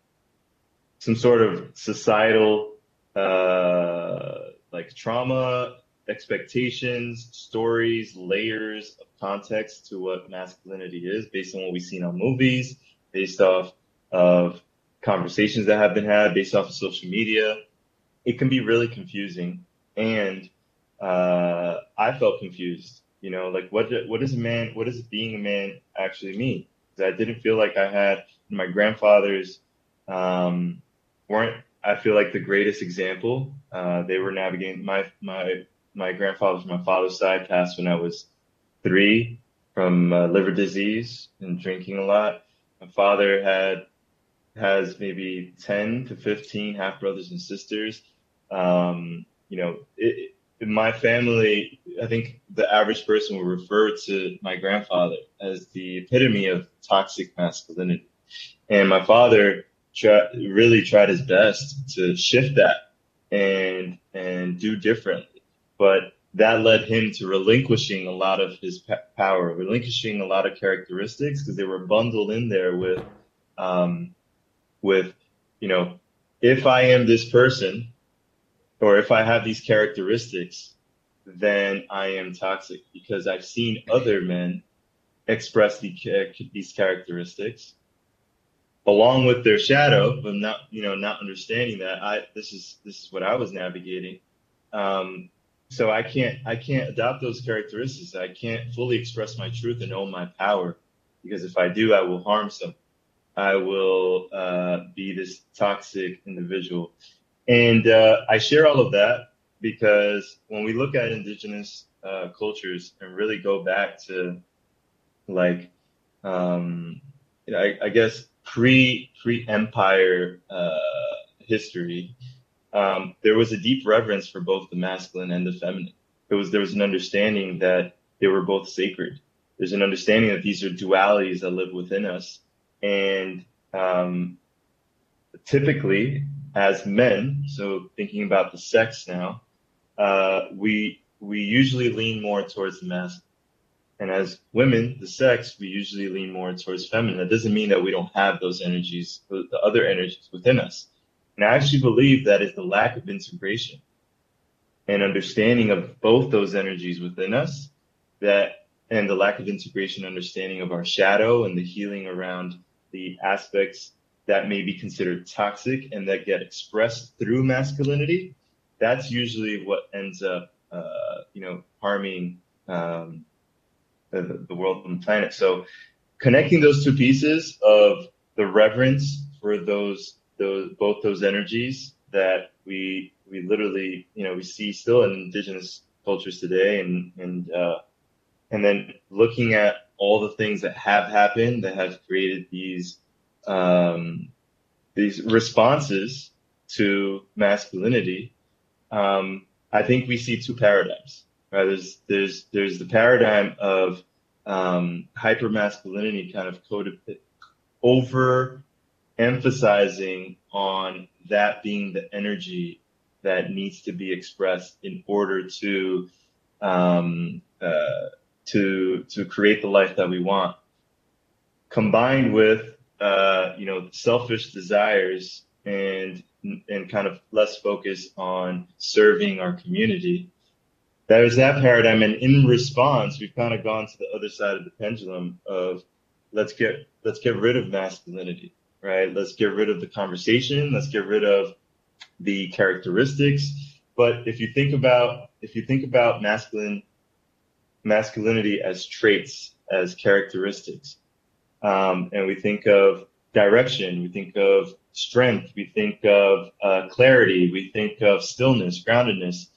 some sort of societal uh, like trauma, expectations, stories, layers of context to what masculinity is based on what we've seen on movies, based off of conversations that have been had, based off of social media. It can be really confusing. And uh, I felt confused. You know, like what what does a man, what does being a man actually mean? I didn't feel like I had my grandfathers um, weren't I feel like the greatest example. Uh, they were navigating my my my grandfather from my father's side passed when I was three from uh, liver disease and drinking a lot. My father had has maybe 10 to 15 half brothers and sisters. Um, you know, it, in my family, I think the average person would refer to my grandfather as the epitome of toxic masculinity. And my father try, really tried his best to shift that and and do differently. But that led him to relinquishing a lot of his power, relinquishing a lot of characteristics because they were bundled in there with, um, with, you know, if I am this person, or if I have these characteristics, then I am toxic because I've seen other men express the, these characteristics along with their shadow, but not you know not understanding that I this is this is what I was navigating. Um, so I can't I can't adopt those characteristics. I can't fully express my truth and own my power because if I do, I will harm some. I will uh, be this toxic individual, and uh, I share all of that because when we look at indigenous uh, cultures and really go back to like um, I, I guess pre pre empire uh, history, um, there was a deep reverence for both the masculine and the feminine. It was there was an understanding that they were both sacred. There's an understanding that these are dualities that live within us, and um, typically as men, so thinking about the sex now, uh, we we usually lean more towards the masculine and as women, the sex, we usually lean more towards feminine. That doesn't mean that we don't have those energies, the other energies within us. And I actually believe that is the lack of integration and understanding of both those energies within us that and the lack of integration understanding of our shadow and the healing around the aspects that may be considered toxic and that get expressed through masculinity that's usually what ends up uh, you know harming um, the, the world and the planet. So connecting those two pieces of the reverence for those those both those energies that we we literally you know we see still in indigenous cultures today and and uh, and then looking at all the things that have happened that have created these um, these responses to masculinity um, I think we see two paradigms Right? There's there's there's the paradigm of um, hyper masculinity kind of over emphasizing on that being the energy that needs to be expressed in order to um, uh, to to create the life that we want, combined with uh, you know, selfish desires and and kind of less focus on serving our community. There's that paradigm, and in response, we've kind of gone to the other side of the pendulum of let's get let's get rid of masculinity, right? Let's get rid of the conversation. Let's get rid of the characteristics. But if you think about if you think about masculine masculinity as traits, as characteristics, um, and we think of direction, we think of strength, we think of uh, clarity, we think of stillness, groundedness.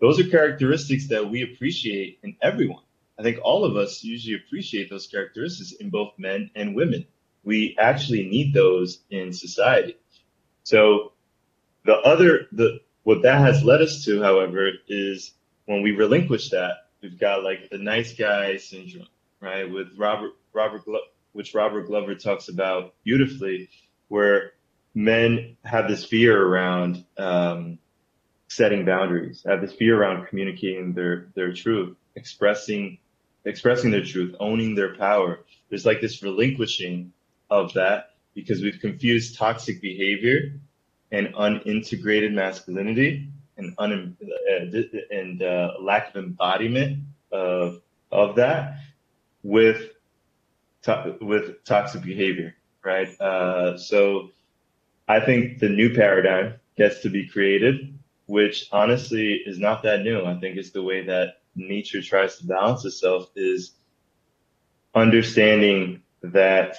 Those are characteristics that we appreciate in everyone. I think all of us usually appreciate those characteristics in both men and women. We actually need those in society. So the other, the what that has led us to, however, is when we relinquish that, we've got like the nice guy syndrome, right? With Robert Robert Glo- which Robert Glover talks about beautifully, where men have this fear around um, setting boundaries, have this fear around communicating their their truth, expressing expressing their truth, owning their power. There's like this relinquishing of that because we've confused toxic behavior and unintegrated masculinity and un, uh, and uh, lack of embodiment of of that with to- with toxic behavior, right? Uh, so I think the new paradigm gets to be created, which honestly is not that new. I think it's the way that nature tries to balance itself is understanding that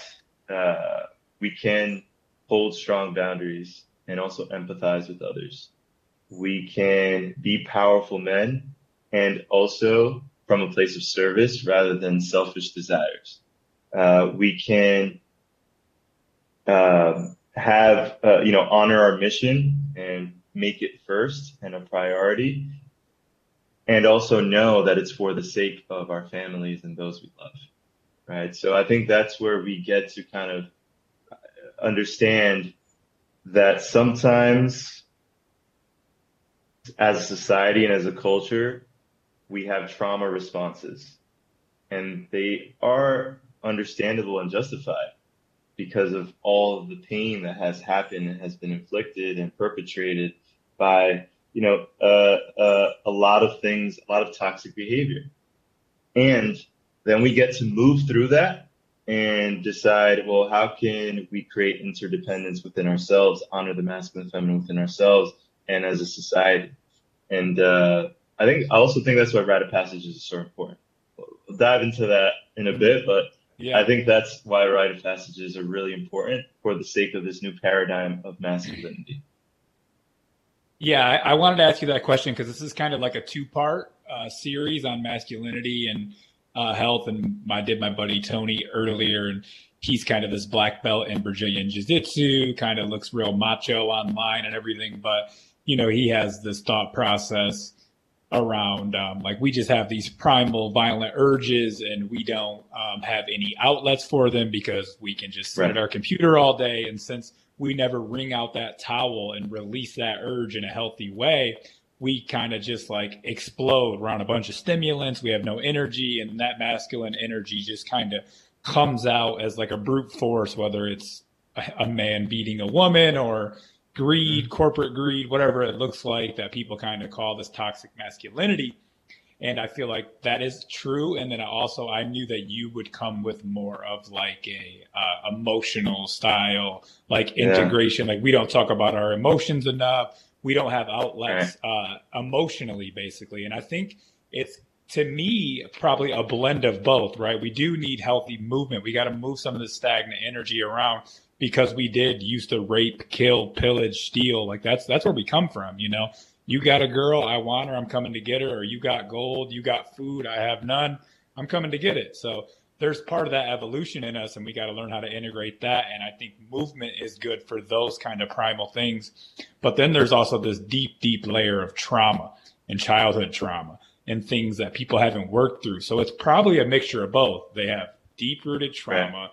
uh, we can hold strong boundaries and also empathize with others. We can be powerful men and also from a place of service rather than selfish desires. Uh, we can uh, have, you know, honor our mission and make it first and a priority. And also know that it's for the sake of our families and those we love. Right. So I think that's where we get to kind of understand that sometimes as a society and as a culture, we have trauma responses and they are understandable and justified because of all of the pain that has happened and has been inflicted and perpetrated by, you know, uh, uh, a lot of things, a lot of toxic behavior. And then we get to move through that and decide, well, how can we create interdependence within ourselves, honor the masculine and feminine within ourselves and as a society. And uh, I think I also think that's why rite of passage is so important. We'll dive into that in a bit, but yeah. I think that's why rite of passages are really important for the sake of this new paradigm of masculinity. Yeah, I, I wanted to ask you that question because this is kind of like a two-part uh, series on masculinity and uh, health, and I did my buddy Tony earlier, and he's kind of this black belt in Brazilian Jiu-Jitsu, kind of looks real macho online and everything, but you know he has this thought process around um, like we just have these primal violent urges and we don't um, have any outlets for them because we can just sit right. at our computer all day and since we never wring out that towel and release that urge in a healthy way. We kind of just like explode. Around a bunch of stimulants. We have no energy and that masculine energy just kind of comes out as like a brute force whether it's a man beating a woman or greed, corporate greed, whatever it looks like that people kind of call this toxic masculinity. And I feel like that is true. And then also, I knew that you would come with more of like a uh, emotional style, like integration. Yeah. Like we don't talk about our emotions enough. We don't have outlets uh, emotionally, basically. And I think it's to me probably a blend of both. Right? We do need healthy movement. We got to move some of the stagnant energy around because we did used to rape, kill, pillage, steal. Like that's that's where we come from, you know. You got a girl, I want her, I'm coming to get her, or you got gold, you got food, I have none, I'm coming to get it. So there's part of that evolution in us and we got to learn how to integrate that and i think movement is good for those kind of primal things. But then there's also this deep deep layer of trauma and childhood trauma and things that people haven't worked through. So it's probably a mixture of both. They have deep rooted trauma.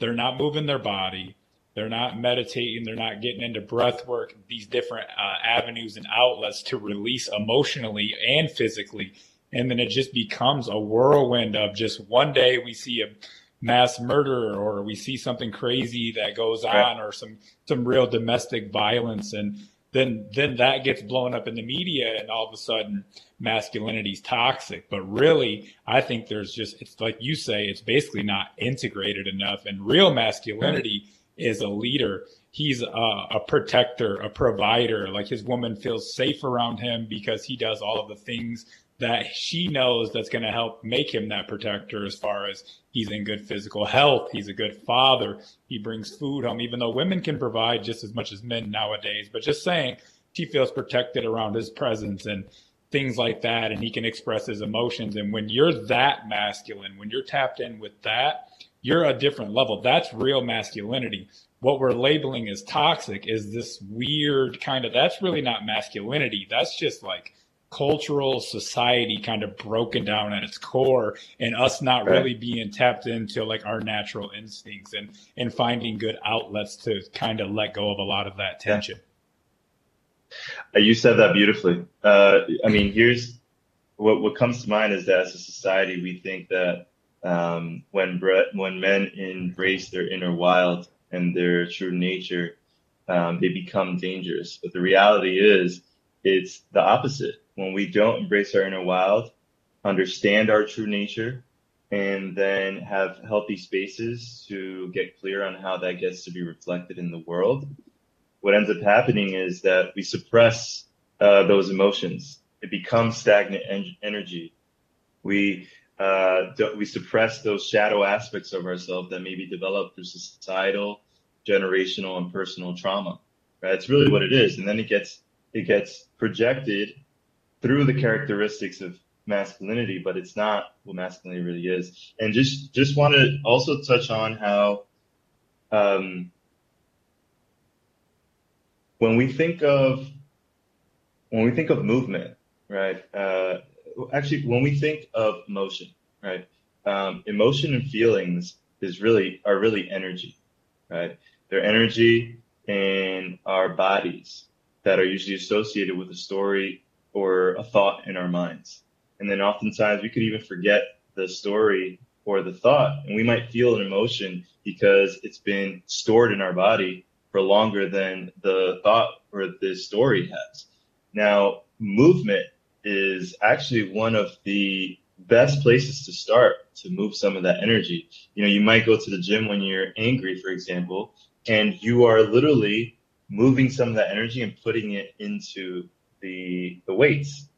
They're not moving their body they're not meditating. They're not getting into breath work, these different uh, avenues and outlets to release emotionally and physically. And then it just becomes a whirlwind of just one day we see a mass murder or we see something crazy that goes on or some some real domestic violence. And then then that gets blown up in the media and all of a sudden masculinity's toxic. But really i think there's just it's like you say it's basically not integrated enough. And real masculinity is a leader he's a, a, protector a provider like his woman feels safe around him because he does all of the things that she knows that's going to help make him that protector as far as he's in good physical health. He's a good father. He brings food home, even though women can provide just as much as men nowadays. But just saying, she feels protected around his presence and things like that. And he can express his emotions. And when you're that masculine, when you're tapped in with that, you're a different level. That's real masculinity. What we're labeling as toxic is this weird kind of, that's really not masculinity. That's just like, cultural society kind of broken down at its core and us not right. really being tapped into like our natural instincts and and finding good outlets to kind of let go of a lot of that tension yeah. you said that beautifully uh, i mean here's what what comes to mind is that as a society we think that um, when bre- when men embrace their inner wild and their true nature um, they become dangerous but the reality is it's the opposite when we don't embrace our inner wild, understand our true nature, and then have healthy spaces to get clear on how that gets to be reflected in the world, what ends up happening is that we suppress uh, those emotions. It becomes stagnant en- energy. We uh, we suppress those shadow aspects of ourselves that may be developed through societal, generational, and personal trauma. Right? It's really what it is, and then it gets it gets projected through the characteristics of masculinity, but it's not what masculinity really is. And just just want to also touch on how um, when we think of when we think of movement, right? Uh, actually, when we think of motion, right? Um, emotion and feelings is really are really energy, right? They're energy in our bodies that are usually associated with a story or a thought in our minds. And then oftentimes we could even forget the story or the thought, and we might feel an emotion because it's been stored in our body for longer than the thought or the story has. Now, movement is actually one of the best places to start to move some of that energy. You know, you might go to the gym when you're angry, for example, and you are literally moving some of that energy and putting it into the the weights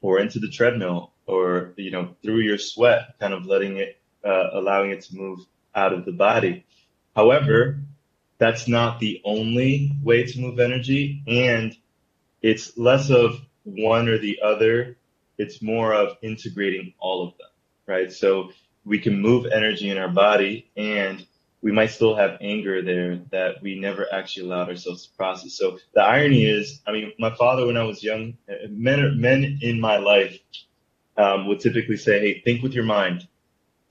or into the treadmill or you know through your sweat kind of letting it uh, allowing it to move out of the body however that's not the only way to move energy and it's less of one or the other it's more of integrating all of them right so we can move energy in our body and we might still have anger there that we never actually allowed ourselves to process. So the irony is, I mean, my father, when I was young, men, men in my life um, would typically say, "Hey, think with your mind.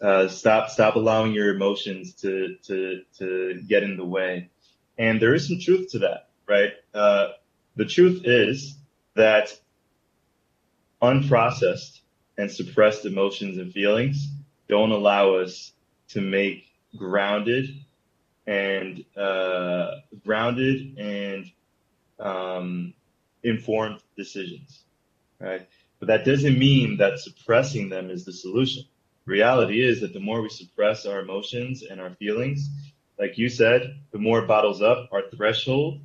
Uh, stop, stop allowing your emotions to to to get in the way." And there is some truth to that, right? Uh, the truth is that unprocessed and suppressed emotions and feelings don't allow us to make grounded and uh, grounded and um, informed decisions, right? But that doesn't mean that suppressing them is the solution. Reality is that the more we suppress our emotions and our feelings, like you said, the more it bottles up our threshold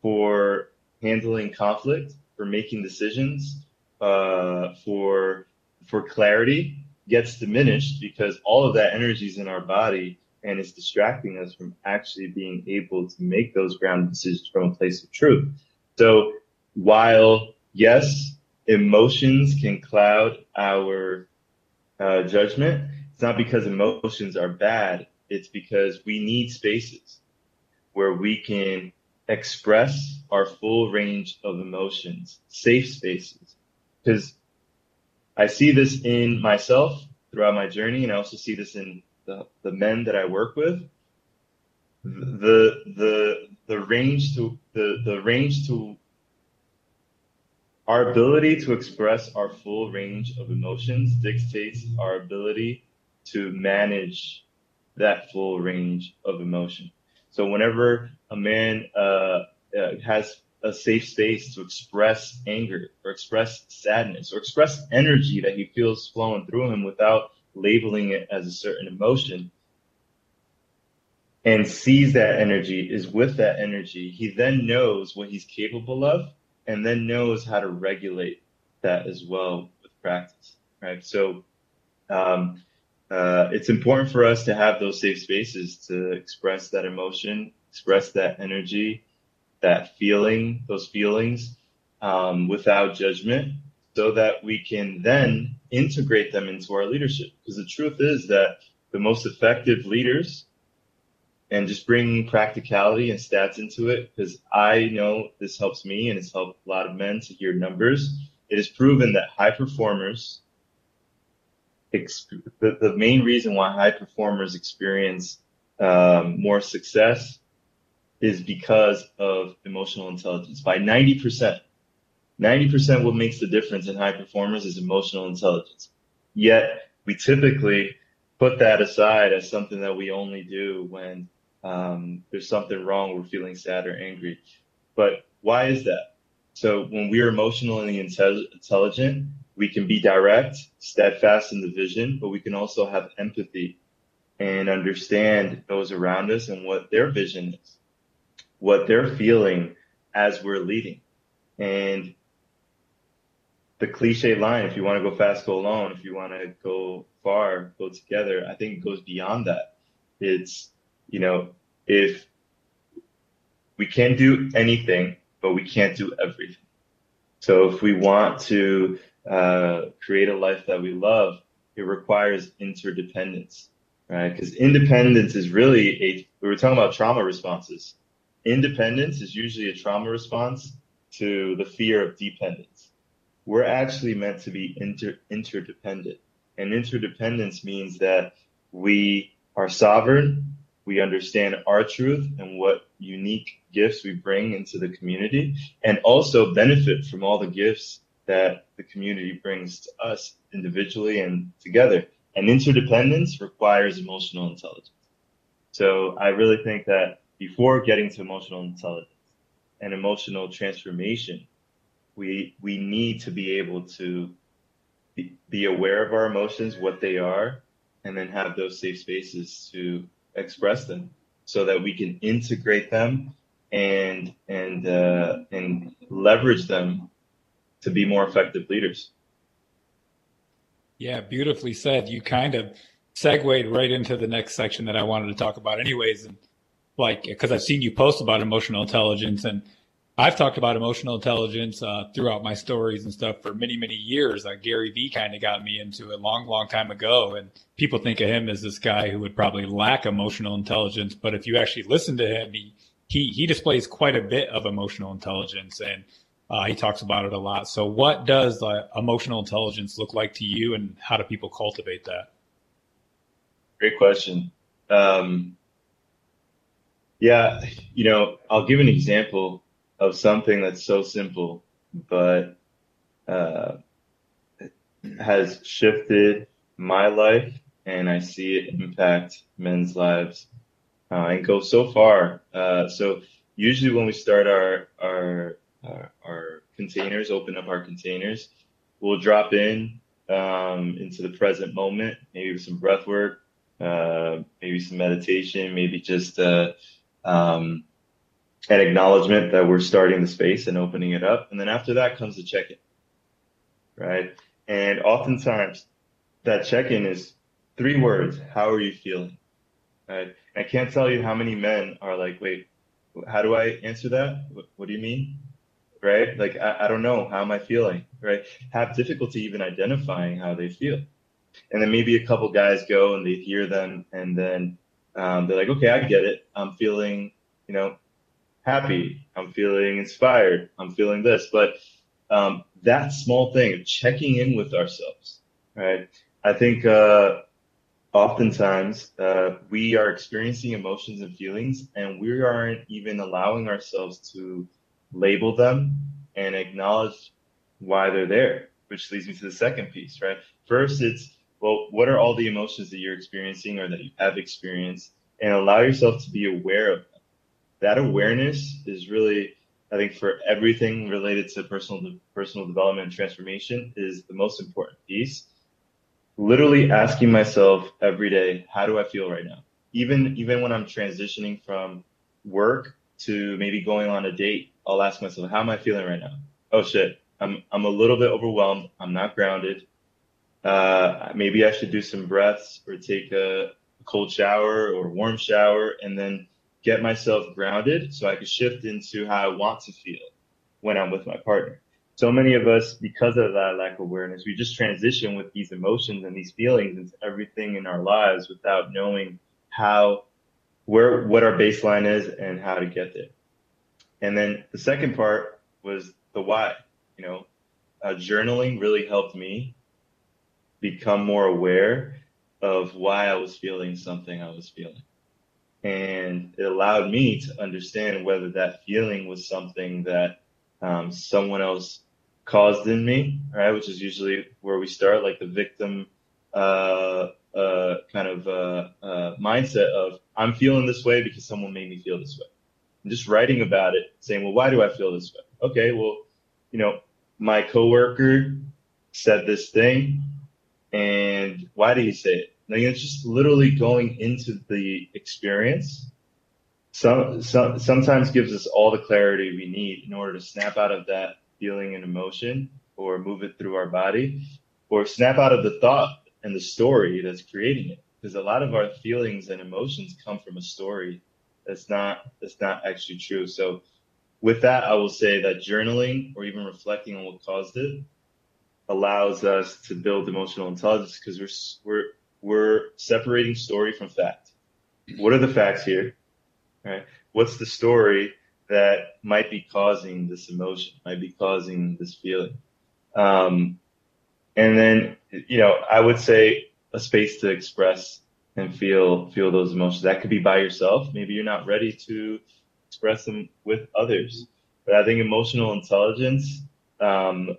for handling conflict, for making decisions, uh, for for clarity, gets diminished because all of that energy is in our body and it's distracting us from actually being able to make those grounded decisions from a place of truth. So while yes, emotions can cloud our uh, judgment, it's not because emotions are bad. It's because we need spaces where we can express our full range of emotions, safe spaces. Because I see this in myself throughout my journey, and I also see this in the, the men that I work with. The the the range to the the range to our ability to express our full range of emotions dictates our ability to manage that full range of emotion. So whenever a man uh, uh, has a safe space to express anger or express sadness or express energy that he feels flowing through him without labeling it as a certain emotion and sees that energy, is with that energy, he then knows what he's capable of and then knows how to regulate that as well with practice, right? So um, uh, it's important for us to have those safe spaces to express that emotion, express that energy, that feeling, those feelings um, without judgment, so that we can then integrate them into our leadership. Because the truth is that the most effective leaders, and just bringing practicality and stats into it, because I know this helps me and it's helped a lot of men to hear numbers. It is proven that high performers the, the main reason why high performers experience um, more success is because of emotional intelligence by 90%. 90% what makes the difference in high performers is emotional intelligence. Yet we typically put that aside as something that we only do when um, there's something wrong, we're feeling sad or angry. But why is that? So when we're emotionally intelligent, we can be direct, steadfast in the vision, but we can also have empathy and understand those around us and what their vision is, what they're feeling as we're leading. And the cliche line, if you want to go fast, go alone. If you want to go far, go together. I think goes beyond that. It's, you know, if we can do anything, but we can't do everything. So if we want to uh, create a life that we love, it requires interdependence, right? Because independence is really a, we were talking about trauma responses. Independence is usually a trauma response to the fear of dependence. We're actually meant to be inter, interdependent. And interdependence means that we are sovereign, we understand our truth and what unique gifts we bring into the community, and also benefit from all the gifts that the community brings to us individually and together. And interdependence requires emotional intelligence. So I really think that before getting to emotional intelligence and emotional transformation, we we need to be able to be, be aware of our emotions, what they are, and then have those safe spaces to express them so that we can integrate them and and uh, and leverage them to be more effective leaders. Yeah, beautifully said. You kind of segued right into the next section that I wanted to talk about, anyways. And like, because I've seen you post about emotional intelligence, and I've talked about emotional intelligence uh, throughout my stories and stuff for many, many years. Uh, Gary Vee kind of got me into it long, long time ago, and people think of him as this guy who would probably lack emotional intelligence. But if you actually listen to him, he he he displays quite a bit of emotional intelligence and uh, he talks about it a lot. So, what does uh, emotional intelligence look like to you, and how do people cultivate that? Great question. Um, yeah, you know, I'll give an example of something that's so simple, but uh, has shifted my life, and I see it impact men's lives uh, and go so far. Uh, so, usually when we start our our our, our containers, open up our containers. We'll drop in um, into the present moment, maybe with some breath work, uh, maybe some meditation, maybe just uh, um, an acknowledgement that we're starting the space and opening it up. And then after that comes the check in, right? And oftentimes that check in is three words How are you feeling? Right? I can't tell you how many men are like, wait, how do I answer that? What, what do you mean? right? Like, I, I don't know. How am I feeling? Right? Have difficulty even identifying how they feel. And then maybe a couple guys go and they hear them and then um, they're like, okay, I get it. I'm feeling, you know, happy. I'm feeling inspired. I'm feeling this. But um, that small thing of checking in with ourselves, right? I think uh, oftentimes uh, we are experiencing emotions and feelings and we aren't even allowing ourselves to label them and acknowledge why they're there, which leads me to the second piece, right? First, it's well, what are all the emotions that you're experiencing or that you have experienced? And allow yourself to be aware of them. That awareness is really, I think, for everything related to personal personal development and transformation, is the most important piece. Literally asking myself every day, how do I feel right now? Even even when I'm transitioning from work to maybe going on a date, I'll ask myself, how am I feeling right now? Oh shit, I'm I'm a little bit overwhelmed. I'm not grounded. Uh, maybe I should do some breaths or take a cold shower or warm shower and then get myself grounded so I can shift into how I want to feel when I'm with my partner. So many of us, because of that lack of awareness, we just transition with these emotions and these feelings into everything in our lives without knowing how, where, what our baseline is and how to get there. And then the second part was the why. You know, uh, journaling really helped me become more aware of why I was feeling something I was feeling. And it allowed me to understand whether that feeling was something that um, someone else caused in me, right? Which is usually where we start, like the victim uh, uh, kind of uh, uh mindset of I'm feeling this way because someone made me feel this way. And just writing about it, saying, well, why do I feel this way? Okay, well, you know, my coworker said this thing, and why do you say it? Like it's just literally going into the experience. Some, some sometimes gives us all the clarity we need in order to snap out of that feeling and emotion, or move it through our body, or snap out of the thought and the story that's creating it. Because a lot of our feelings and emotions come from a story that's not that's not actually true. So with that, I will say that journaling or even reflecting on what caused it allows us to build emotional intelligence because we're we're we're separating story from fact. What are the facts here? Right? What's the story that might be causing this emotion, might be causing this feeling? Um, and then, you know, I would say a space to express and feel feel those emotions. That could be by yourself. Maybe you're not ready to express them with others. But I think emotional intelligence, um,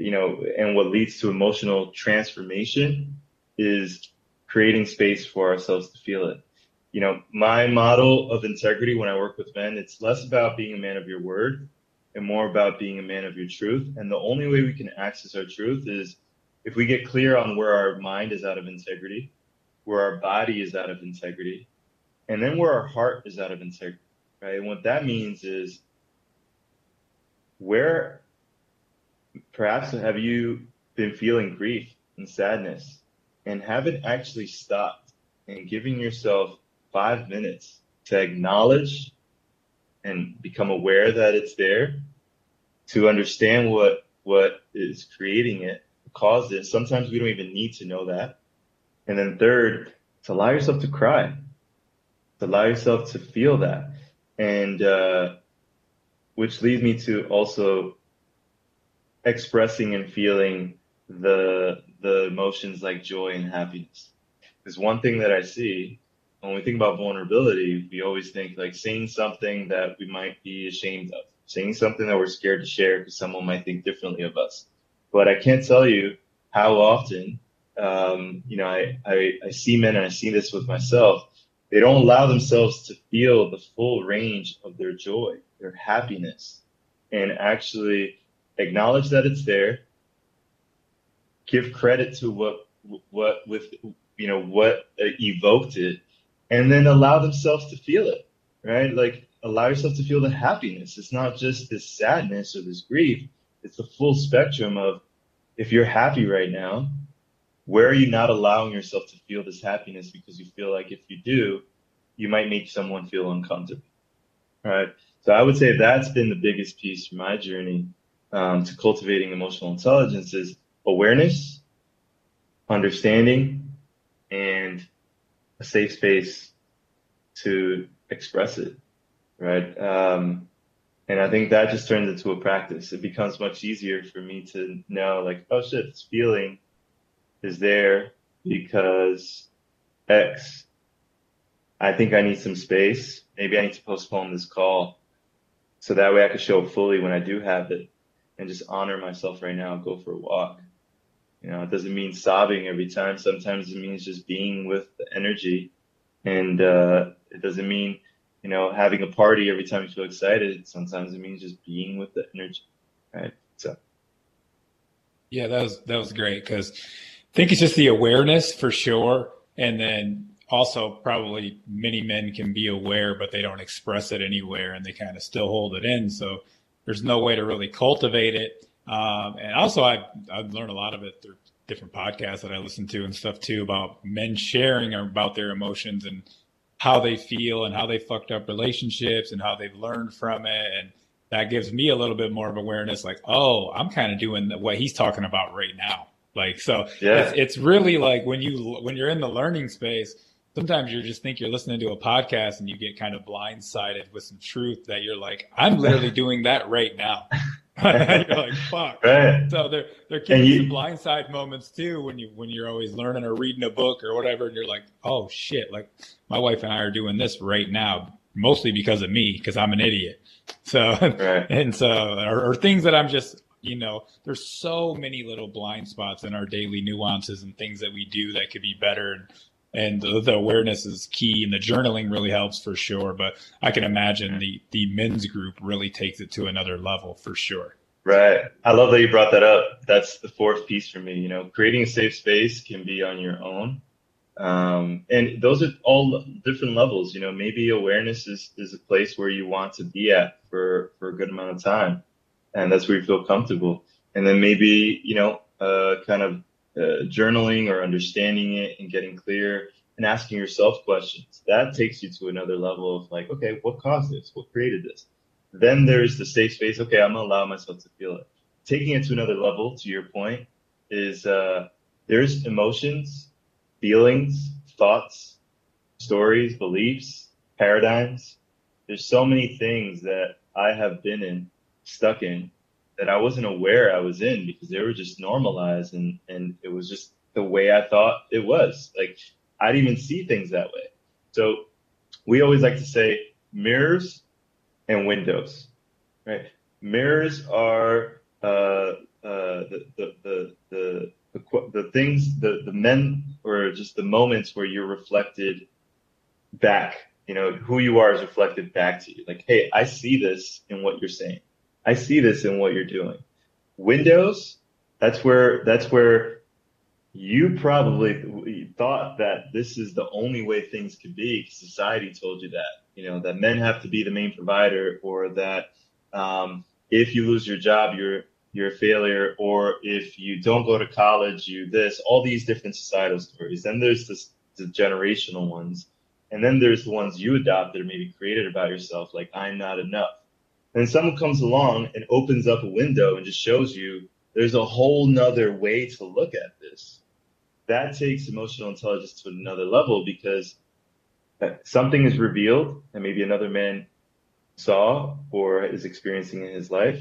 you know, and what leads to emotional transformation is creating space for ourselves to feel it. You know, my model of integrity when I work with men, it's less about being a man of your word and more about being a man of your truth. And the only way we can access our truth is if we get clear on where our mind is out of integrity, where our body is out of integrity, and then where our heart is out of integrity right? And what that means is where perhaps have you been feeling grief and sadness and haven't actually stopped and giving yourself five minutes to acknowledge and become aware that it's there, to understand what what is creating it, caused it. Sometimes we don't even need to know that. And then third, to allow yourself to cry, to allow yourself to feel that and uh, which leads me to also expressing and feeling the the emotions like joy and happiness. Because one thing that I see when we think about vulnerability, we always think like saying something that we might be ashamed of, saying something that we're scared to share because someone might think differently of us. But I can't tell you how often, um, you know, I, I, I see men and I see this with myself they don't allow themselves to feel the full range of their joy, their happiness, and actually acknowledge that it's there. Give credit to what what with you know what uh, evoked it, and then allow themselves to feel it. Right, like allow yourself to feel the happiness. It's not just this sadness or this grief. It's the full spectrum of if you're happy right now, where are you not allowing yourself to feel this happiness because you feel like if you do, you might make someone feel uncomfortable. Right. So I would say that's been the biggest piece for my journey um, to cultivating emotional intelligence is awareness, understanding, and a safe space to express it. Right. Um, and I think that just turns into a practice. It becomes much easier for me to know, like, oh shit, this feeling is there because X. I think I need some space. Maybe I need to postpone this call so that way I can show fully when I do have it and just honor myself right now go for a walk. You know, it doesn't mean sobbing every time. Sometimes it means just being with the energy. And uh, it doesn't mean, you know, having a party every time you feel excited. Sometimes it means just being with the energy. Right. So. Yeah, that was that was great because I think it's just the awareness for sure. And then also probably many men can be aware, but they don't express it anywhere and they kind of still hold it in. So there's no way to really cultivate it. Um, and also, I I've learned a lot of it through different podcasts that I listen to and stuff too about men sharing about their emotions and how they feel and how they fucked up relationships and how they've learned from it. And that gives me a little bit more of awareness, like, oh, I'm kind of doing what he's talking about right now. Like, so yeah. it's, it's really like when you when you're in the learning space sometimes you just think you're listening to a podcast and you get kind of blindsided with some truth that you're like, I'm literally doing that right now. you're like, fuck. Right. So there there can be some blindside moments too when you when you're always learning or reading a book or whatever, and you're like, oh shit, like my wife and I are doing this right now, mostly because of me, because I'm an idiot. So right. and so or, or things that I'm just you know, there's so many little blind spots in our daily nuances and things that we do that could be better. And and the, the, awareness is key and the journaling really helps for sure but i can imagine the the men's group really takes it to another level for sure. Right. I love that you brought that up. That's the fourth piece for me you know creating a safe space can be on your own. Um, and those are all different levels you know maybe awareness is, is a place where you want to be at for for a good amount of time and that's where you feel comfortable. And then maybe you know uh, kind of uh, journaling or understanding it and getting clear and asking yourself questions. That takes you to another level of like, okay, what caused this? What created this? Then there's the safe space. Okay, I'm gonna allow myself to feel it. Taking it to another level, to your point, is uh, there's emotions, feelings, thoughts, stories, beliefs, paradigms. There's so many things that I have been in, stuck in, that I wasn't aware I was in because they were just normalized and and it was just the way I thought it was. Like I didn't even see things that way. So we always like to say mirrors and windows, right? Mirrors are uh, uh, the, the, the, the, the, the things, the, the men or just the moments where you're reflected back, you know, who you are is reflected back to you. Like, hey, I see this in what you're saying. I see this in what you're doing. Windows, that's where that's where you probably thought that this is the only way things could be. Society told you that, you know, that men have to be the main provider, or that um, if you lose your job, you're you're a failure, or if you don't go to college, you this. All these different societal stories. Then there's this, the generational ones, and then there's the ones you adopted or maybe created about yourself, like I'm not enough and someone comes along and opens up a window and just shows you there's a whole nother way to look at this. That takes emotional intelligence to another level because something is revealed and maybe another man saw or is experiencing in his life.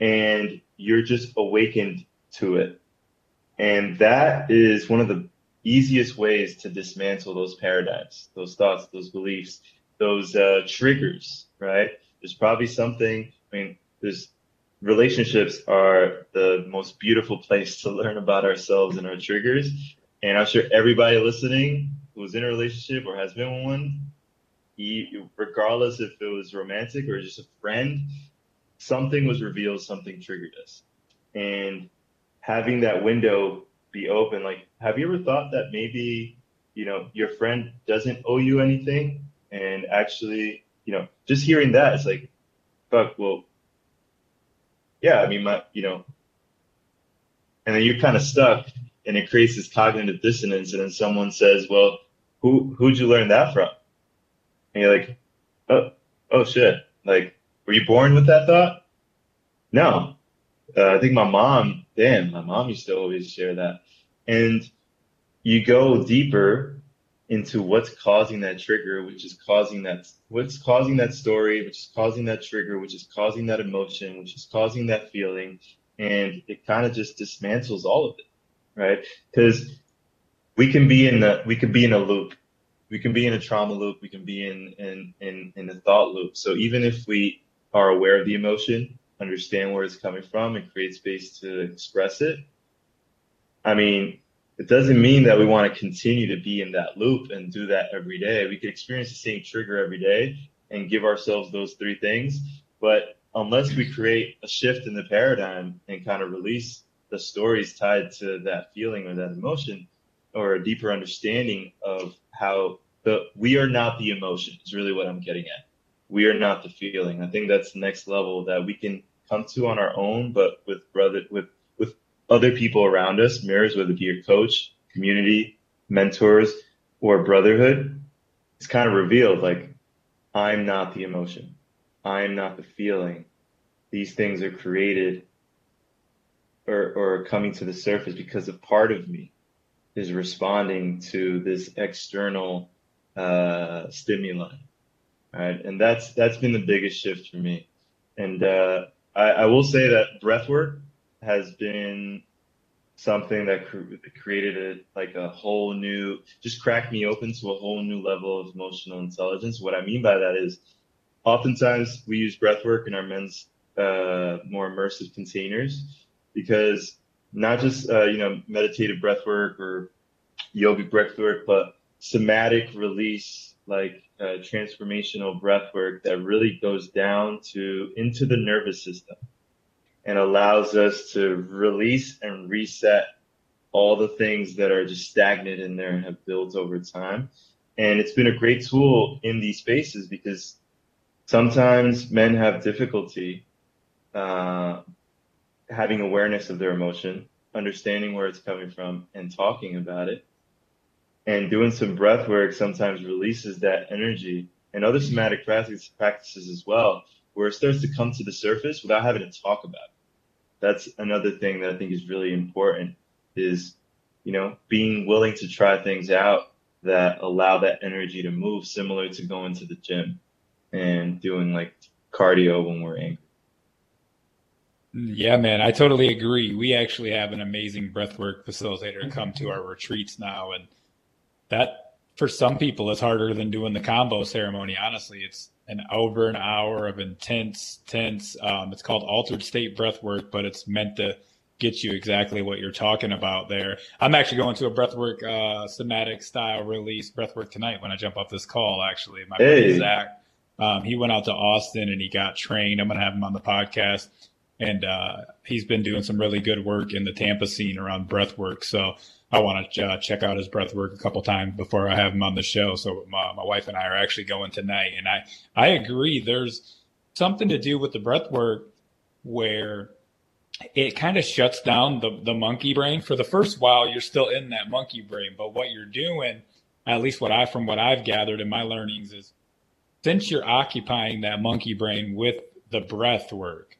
And you're just awakened to it. And that is one of the easiest ways to dismantle those paradigms, those thoughts, those beliefs, those uh, triggers, right? There's probably something, I mean, there's relationships are the most beautiful place to learn about ourselves and our triggers. And I'm sure everybody listening who's in a relationship or has been one, he, regardless if it was romantic or just a friend, something was revealed, something triggered us. And having that window be open, like, have you ever thought that maybe, you know, your friend doesn't owe you anything and actually you know, just hearing that, it's like, fuck, well, yeah, I mean, my, you know, and then you're kind of stuck and it creates this cognitive dissonance. And then someone says, well, who, who'd you learn that from? And you're like, oh, oh shit. Like, were you born with that thought? No. Uh, I think my mom, damn, my mom used to always share that. And you go deeper into what's causing that trigger, which is causing that what's causing that story, which is causing that trigger, which is causing that emotion, which is causing that feeling, and it kind of just dismantles all of it, right? Because we can be in the we can be in a loop, we can be in a trauma loop, we can be in in in, in a thought loop. So even if we are aware of the emotion, understand where it's coming from, and create space to express it, I mean, it doesn't mean that we want to continue to be in that loop and do that every day. We could experience the same trigger every day and give ourselves those three things. But unless we create a shift in the paradigm and kind of release the stories tied to that feeling or that emotion or a deeper understanding of how the we are not the emotion is really what I'm getting at. We are not the feeling. I think that's the next level that we can come to on our own, but with brother with with other people around us, mirrors, whether it be your coach, community, mentors, or brotherhood, it's kind of revealed like I'm not the emotion. I'm not the feeling. These things are created or, or coming to the surface because a part of me is responding to this external uh, stimuli, right? And that's that's been the biggest shift for me. And uh, I, I, will say that breath work has been something that cr- created a, like a whole new, just cracked me open to a whole new level of emotional intelligence. What I mean by that is, oftentimes we use breath work in our men's uh, more immersive containers because not just uh, you know meditative breath work or yogic breath work, but somatic release like uh, transformational breath work that really goes down to into the nervous system and allows us to release and reset all the things that are just stagnant in there and have built over time. And it's been a great tool in these spaces because sometimes men have difficulty uh, having awareness of their emotion, understanding where it's coming from, and talking about it. And doing some breath work sometimes releases that energy and other somatic practices, practices as well, where it starts to come to the surface without having to talk about it. That's another thing that I think is really important is, you know, being willing to try things out that allow that energy to move similar to going to the gym and doing like cardio when we're angry. Yeah, man, I totally agree. We actually have an amazing breathwork facilitator come to our retreats now, and that for some people it's harder than doing the Kambo ceremony. Honestly, it's an over an hour of intense, tense. Um, it's called altered state breath work, but it's meant to get you exactly what you're talking about there. I'm actually going to a breathwork uh, somatic style release breathwork tonight when I jump off this call. Actually, my hey. buddy Zach, um, he went out to Austin and he got trained. I'm going to have him on the podcast and uh, he's been doing some really good work in the Tampa scene around breath work. So I want to uh, check out his breath work a couple times before I have him on the show. So my, my wife and I are actually going tonight, and I I agree. There's something to do with the breath work where it kind of shuts down the the monkey brain for the first while. You're still in that monkey brain, but what you're doing, at least what I from what I've gathered in my learnings is, since you're occupying that monkey brain with the breath work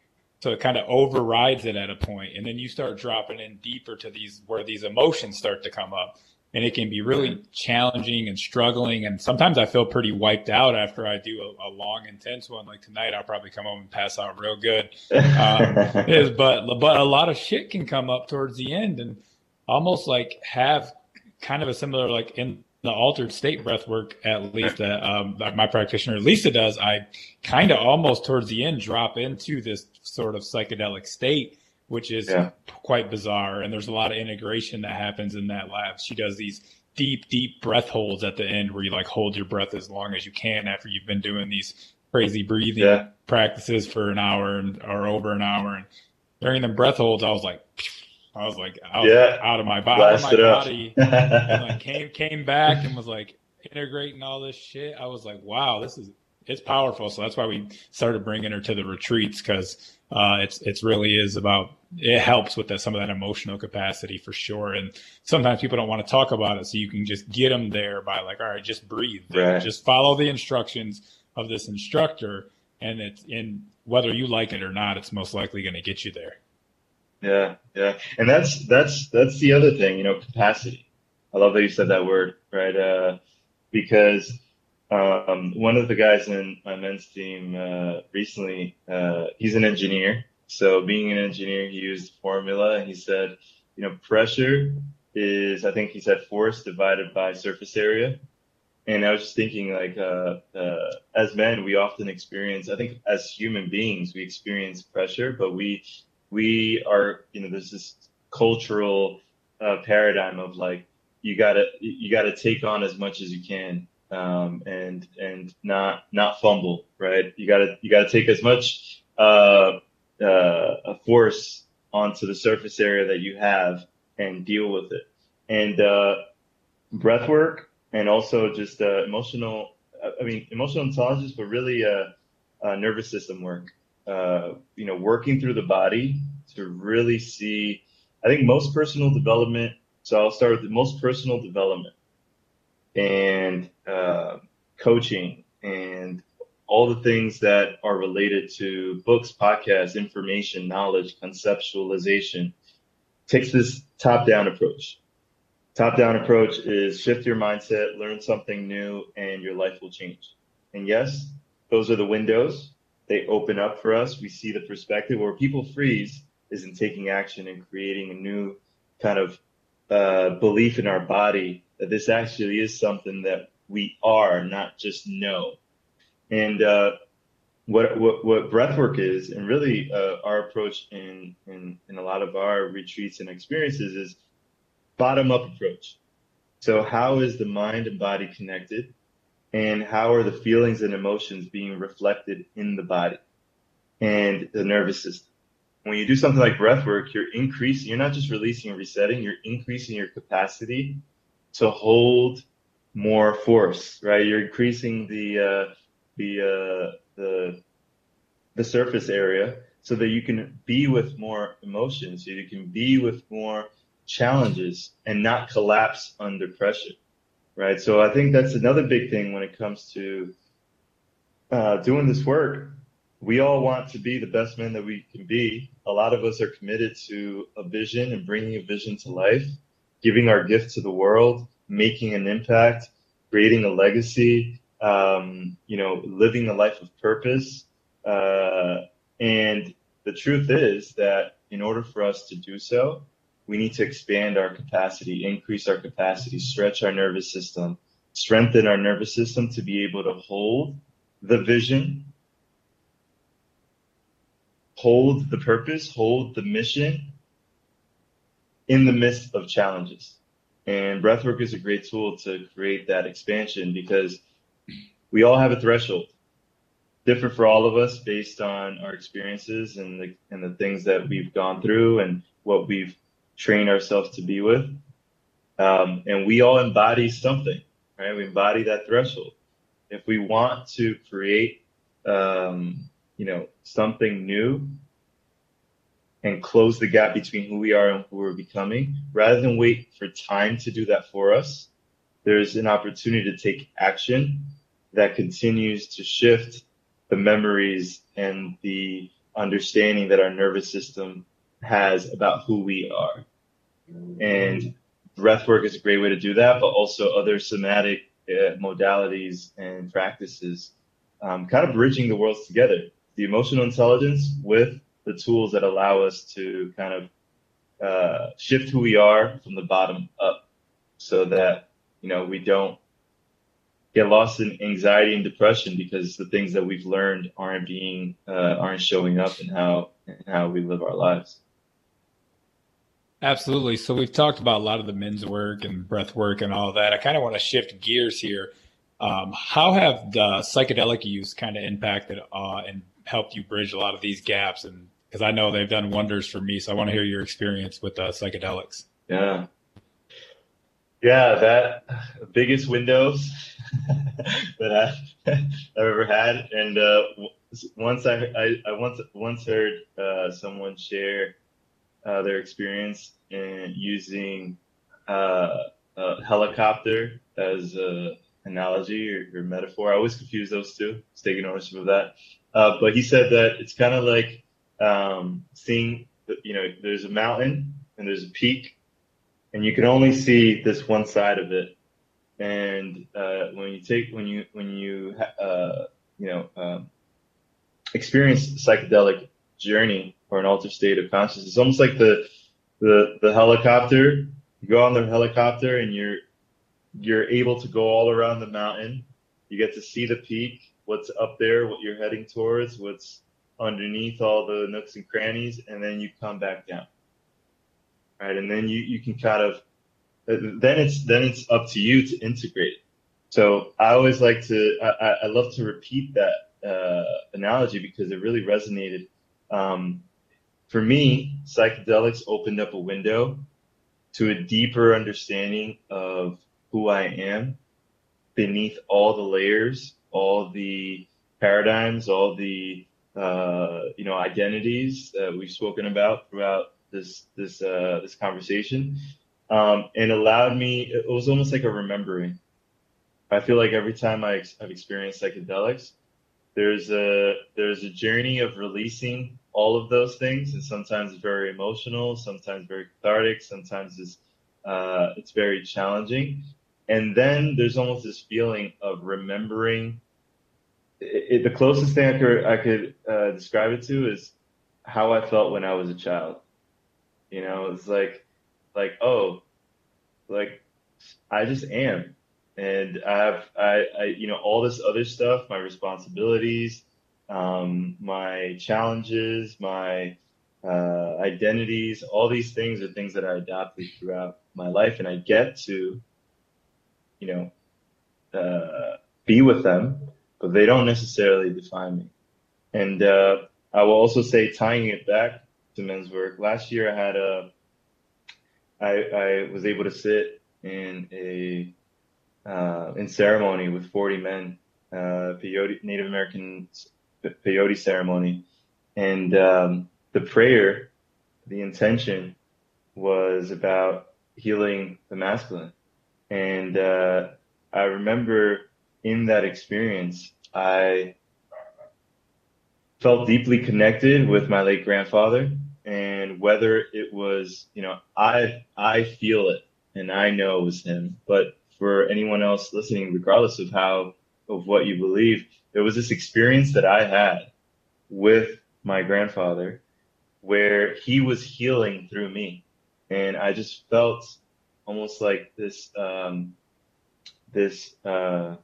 so it kind of overrides it at a point and then you start dropping in deeper to these where these emotions start to come up. And it can be really challenging and struggling and sometimes i feel pretty wiped out after i do a, a long intense one. Like tonight i'll probably come home and pass out real good. Um, is, but but a lot of shit can come up towards the end and almost like have kind of a similar like in the altered state breath work, at least that, um, my practitioner Lisa does, I kind of almost towards the end drop into this sort of psychedelic state, which is yeah. quite bizarre. And there's a lot of integration that happens in that lab. She does these deep, deep breath holds at the end where you like hold your breath as long as you can after you've been doing these crazy breathing yeah. practices for an hour and, or over an hour. And during the breath holds, I was like, I was like, I was yeah. out of my, body, out of my body, and like came came back and was like integrating all this shit. I was like, wow, this is it's powerful. So that's why we started bringing her to the retreats because uh, it's it's really is about it helps with that, some of that emotional capacity for sure. And sometimes people don't want to talk about it, so you can just get them there by like, all right, just breathe, right. just follow the instructions of this instructor, and it's in whether you like it or not, it's most likely going to get you there. Yeah, yeah, and that's that's that's the other thing, you know, capacity. I love that you said that word, right? Uh, because um, one of the guys in my men's team uh, recently, uh, he's an engineer. So being an engineer, he used formula, and he said, you know, pressure is, I think he said, force divided by surface area. And I was just thinking, like, uh, uh, as men, we often experience, I think, as human beings, we experience pressure, but we we are, you know, there's this cultural uh, paradigm of like you gotta you gotta take on as much as you can um, and and not not fumble, right? You gotta you gotta take as much uh, uh, force onto the surface area that you have and deal with it. And uh, breath work and also just uh, emotional, I mean, emotional intelligence, but really uh, uh, nervous system work. Uh, you know, working through the body to really see. I think most personal development. So I'll start with the most personal development and uh, coaching and all the things that are related to books, podcasts, information, knowledge, conceptualization takes this top down approach. Top down approach is shift your mindset, learn something new, and your life will change. And yes, those are the windows. They open up for us. We see the perspective where people freeze is in taking action and creating a new kind of uh, belief in our body that this actually is something that we are, not just know. And uh, what, what what breathwork is, and really uh, our approach in, in in a lot of our retreats and experiences is bottom up approach. So how is the mind and body connected, and how are the feelings and emotions being reflected in the body and the nervous system? When you do something like breath work, you're increasing. You're not just releasing and resetting. You're increasing your capacity to hold more force, right? You're increasing the uh, the uh, the the surface area so that you can be with more emotions, so you can be with more challenges and not collapse under pressure, right? So I think that's another big thing when it comes to uh, doing this work. We all want to be the best men that we can be. A lot of us are committed to a vision and bringing a vision to life, giving our gift to the world, making an impact, creating a legacy, um, you know, living a life of purpose. Uh, and the truth is that in order for us to do so, we need to expand our capacity, increase our capacity, stretch our nervous system, strengthen our nervous system to be able to hold the vision, hold the purpose, hold the mission in the midst of challenges. And breathwork is a great tool to create that expansion because we all have a threshold, different for all of us based on our experiences and the and the things that we've gone through and what we've trained ourselves to be with. Um, and we all embody something, right? We embody that threshold. If we want to create, um, you know, something new, and close the gap between who we are and who we're becoming rather than wait for time to do that for us there's an opportunity to take action that continues to shift the memories and the understanding that our nervous system has about who we are. And breath work is a great way to do that but also other somatic uh, modalities and practices um, kind of bridging the worlds together. The emotional intelligence with the tools that allow us to kind of uh, shift who we are from the bottom up so that you know we don't get lost in anxiety and depression because the things that we've learned aren't being uh, aren't showing up in how in how we live our lives absolutely so we've talked about a lot of the men's work and breath work and all that i kind of want to shift gears here um, how have the psychedelic use kind of impacted uh, and helped you bridge a lot of these gaps and because I know they've done wonders for me. So I want to hear your experience with uh, psychedelics. Yeah. Yeah, that biggest windows that I, have ever had. And uh, once I, I, I, once once heard uh, someone share uh, their experience in using uh, a helicopter as a analogy or, or, metaphor. I always confuse those two. Just taking ownership of that. Uh, but he said that it's kind of like um, seeing, you know, there's a mountain and there's a peak, and you can only see this one side of it. And uh, when you take, when you, when you, uh, you know, um, experience psychedelic journey or an altered state of consciousness, it's almost like the, the, the helicopter. You go on the helicopter and you're, you're able to go all around the mountain. You get to see the peak, what's up there, what you're heading towards, what's underneath all the nooks and crannies, and then you come back down. right? And then you you can kind of then it's then it's up to you to integrate it. So I always like to I, I love to repeat that uh, analogy because it really resonated. Um, for me, psychedelics opened up a window to a deeper understanding of who I am beneath all the layers, all the paradigms, all the uh, you know identities that we've spoken about throughout this this uh, this conversation, um, and allowed me. It was almost like a remembering. I feel like every time I, have experienced psychedelics, there's a there's a journey of releasing all of those things, and sometimes it's very emotional, sometimes very cathartic, sometimes it's uh, it's very challenging, and then there's almost this feeling of remembering. It, it, the closest thing I could I could uh, describe it to is how I felt when I was a child. You know, it's like like oh, like I just am, and I have I, I you know all this other stuff, my responsibilities, um, my challenges, my uh, identities, all these things are things that I adopted throughout my life, and I get to, you know, uh, be with them, but they don't necessarily define me. And uh, I will also say, tying it back to men's work, last year I had a, I, I was able to sit in a uh, in ceremony with 40 men, uh, peyote, Native American peyote ceremony, and um, the prayer, the intention was about healing the masculine, and uh, I remember in that experience, I felt deeply connected with my late grandfather, and whether it was, you know, I I feel it and I know it was him, but for anyone else listening, regardless of how of what you believe, there was this experience that I had with my grandfather where he was healing through me. And I just felt almost like this, um, this, uh,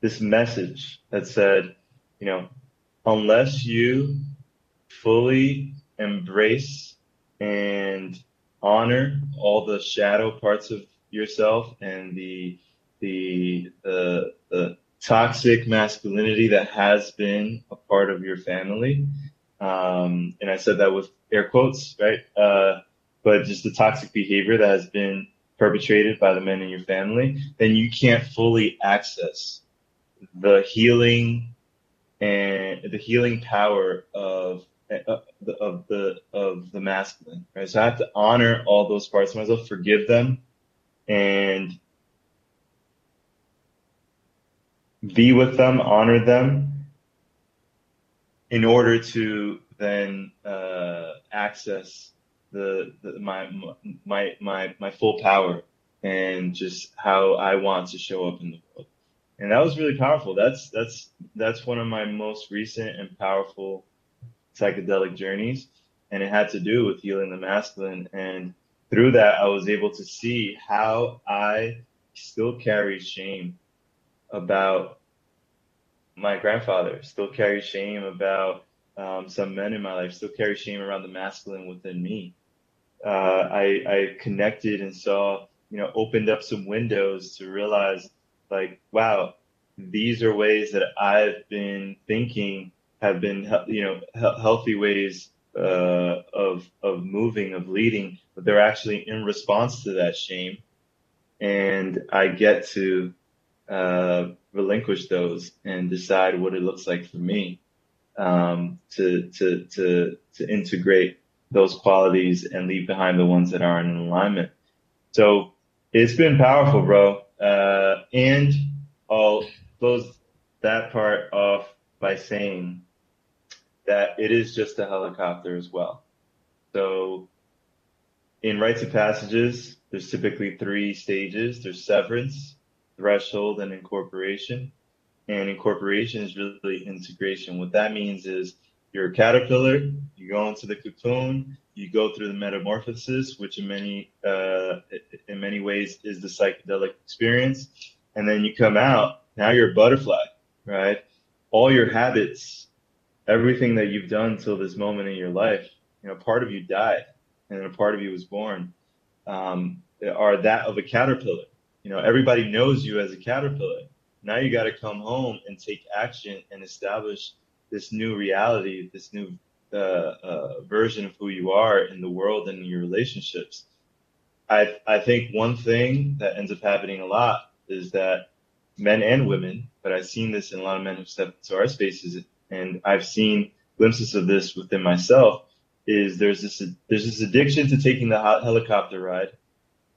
this message that said, you know, unless you fully embrace and honor all the shadow parts of yourself and the the the, the toxic masculinity that has been a part of your family. Um, and I said that with air quotes, right? Uh, but just the toxic behavior that has been perpetrated by the men in your family, then you can't fully access the healing and the healing power of uh, of the of the masculine, right? So I have to honor all those parts of myself, forgive them, and be with them, honor them, in order to then uh, access the, the my my my my full power and just how I want to show up in the world. And that was really powerful. That's that's that's one of my most recent and powerful psychedelic journeys, and it had to do with healing the masculine. And through that, I was able to see how I still carry shame about my grandfather, still carry shame about um, some men in my life, still carry shame around the masculine within me. Uh, I, I connected and saw, you know, opened up some windows to realize, like, wow, these are ways that I've been thinking have been, you know, he- healthy ways uh, of of moving, of leading, but they're actually in response to that shame, and I get to uh, relinquish those and decide what it looks like for me um, to to to to integrate those qualities and leave behind the ones that aren't in alignment. So it's been powerful, bro. Uh, and I'll close that part off by saying that it is just a helicopter as well. So in rites of passages, there's typically three stages. There's severance, threshold and incorporation. And incorporation is really integration. What that means is you're a caterpillar, you go into the cocoon, you go through the metamorphosis, which in many uh, in many ways is the psychedelic experience, and then you come out. Now you're a butterfly, right? All your habits, everything that you've done till this moment in your life, you know, part of you died, and a part of you was born um, are that of a caterpillar. You know, everybody knows you as a caterpillar. Now you got to come home and take action and establish this new reality, this new uh, uh, version of who you are in the world and in your relationships. I I think one thing that ends up happening a lot is that men and women, but I've seen this in a lot of men who step into our spaces, and I've seen glimpses of this within myself. Is there's this there's this addiction to taking the helicopter ride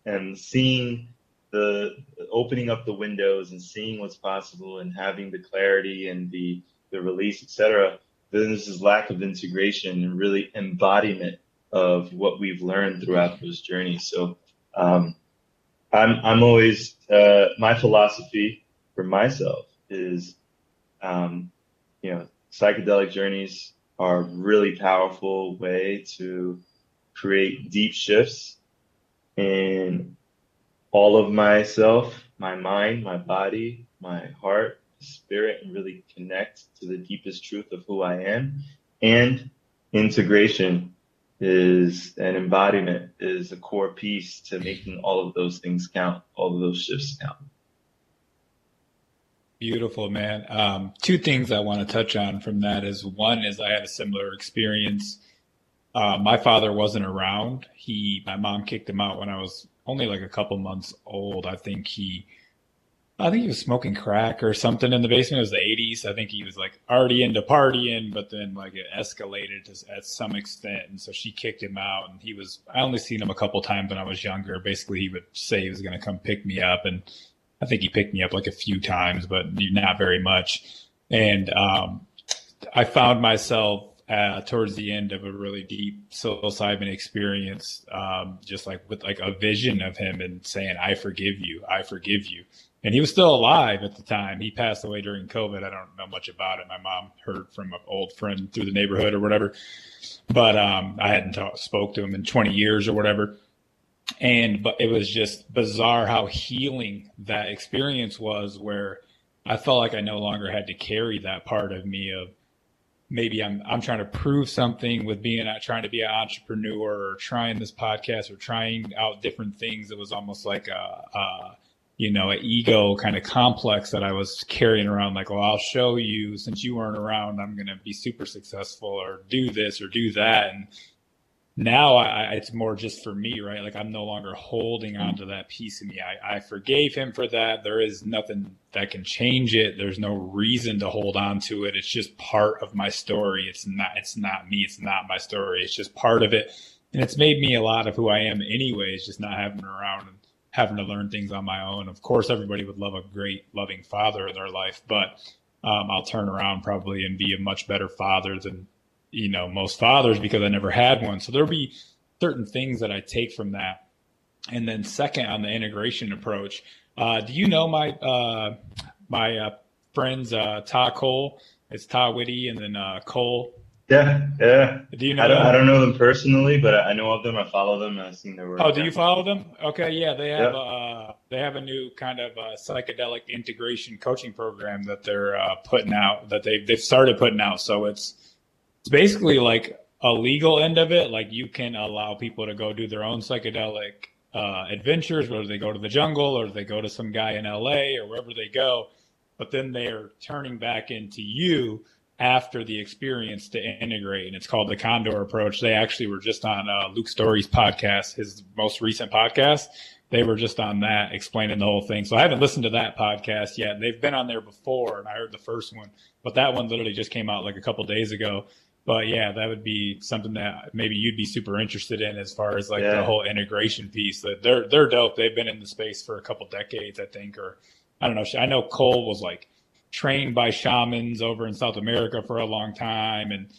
and seeing the opening up the windows and seeing what's possible and having the clarity and the the release, etc. Then this lack of integration and really embodiment of what we've learned throughout those journeys. So um, I'm I'm always uh, my philosophy for myself is um, you know psychedelic journeys are a really powerful way to create deep shifts in all of myself, my mind, my body, my heart, spirit, and really connect to the deepest truth of who I am. And integration is an embodiment, is a core piece to making all of those things count, all of those shifts count. Beautiful, man. Um, two things I want to touch on from that is one is I had a similar experience. Uh, my father wasn't around. He, my mom kicked him out when I was only like a couple months old. I think he I think he was smoking crack or something in the basement. It was the 80s. I think he was like already into partying, but then like it escalated to, at some extent. And so she kicked him out. And he was, I only seen him a couple times when I was younger. Basically, he would say he was going to come pick me up. And I think he picked me up like a few times, but not very much. And um, I found myself uh, towards the end of a really deep psilocybin experience, um, just like with like a vision of him and saying, I forgive you, I forgive you and he was still alive at the time. He passed away during COVID. I don't know much about it. My mom heard from an old friend through the neighborhood or whatever, but um, I hadn't talk, spoke to him in 20 years or whatever. And but it was just bizarre how healing that experience was, where I felt like I no longer had to carry that part of me of maybe I'm I'm trying to prove something with being trying to be an entrepreneur or trying this podcast or trying out different things. It was almost like a, a you know, an ego kind of complex that I was carrying around. Like, well, I'll show you since you weren't around, I'm going to be super successful or do this or do that. And now I, it's more just for me, right? Like I'm no longer holding on to that piece of me. I, I forgave him for that. There is nothing that can change it. There's no reason to hold on to it. It's just part of my story. It's not, it's not me. It's not my story. It's just part of it. And it's made me a lot of who I am anyways, just not having around and having to learn things on my own. Of course, everybody would love a great, loving father in their life, but um, I'll turn around probably and be a much better father than you know most fathers because I never had one. So there'll be certain things that I take from that. And then second on the integration approach, uh, do you know my uh, my uh, friends uh, Ta Cole? It's Todd Whitty and then uh, Cole yeah, yeah. Do you know? I don't? I don't know them personally, but I know of them. I follow them. I've seen their work. Oh, do you follow them? Okay, yeah, they have yeah. uh, they have a new kind of uh, psychedelic integration coaching program that they're uh, putting out. That they they've started putting out. So it's it's basically like a legal end of it. Like you can allow people to go do their own psychedelic uh, adventures, whether they go to the jungle or they go to some guy in L.A. or wherever they go. But then they are turning back into you after the experience to integrate. And it's called the Condor approach. They actually were just on uh, Luke Storey's podcast, his most recent podcast. They were just on that explaining the whole thing. So I haven't listened to that podcast yet. They've been on there before and I heard the first one, but that one literally just came out like a couple days ago. But yeah, that would be something that maybe you'd be super interested in as far as like yeah. the whole integration piece. That they're they're dope. They've been in the space for a couple decades, I think, or I don't know. I know Cole was like trained by shamans over in South America for a long time. And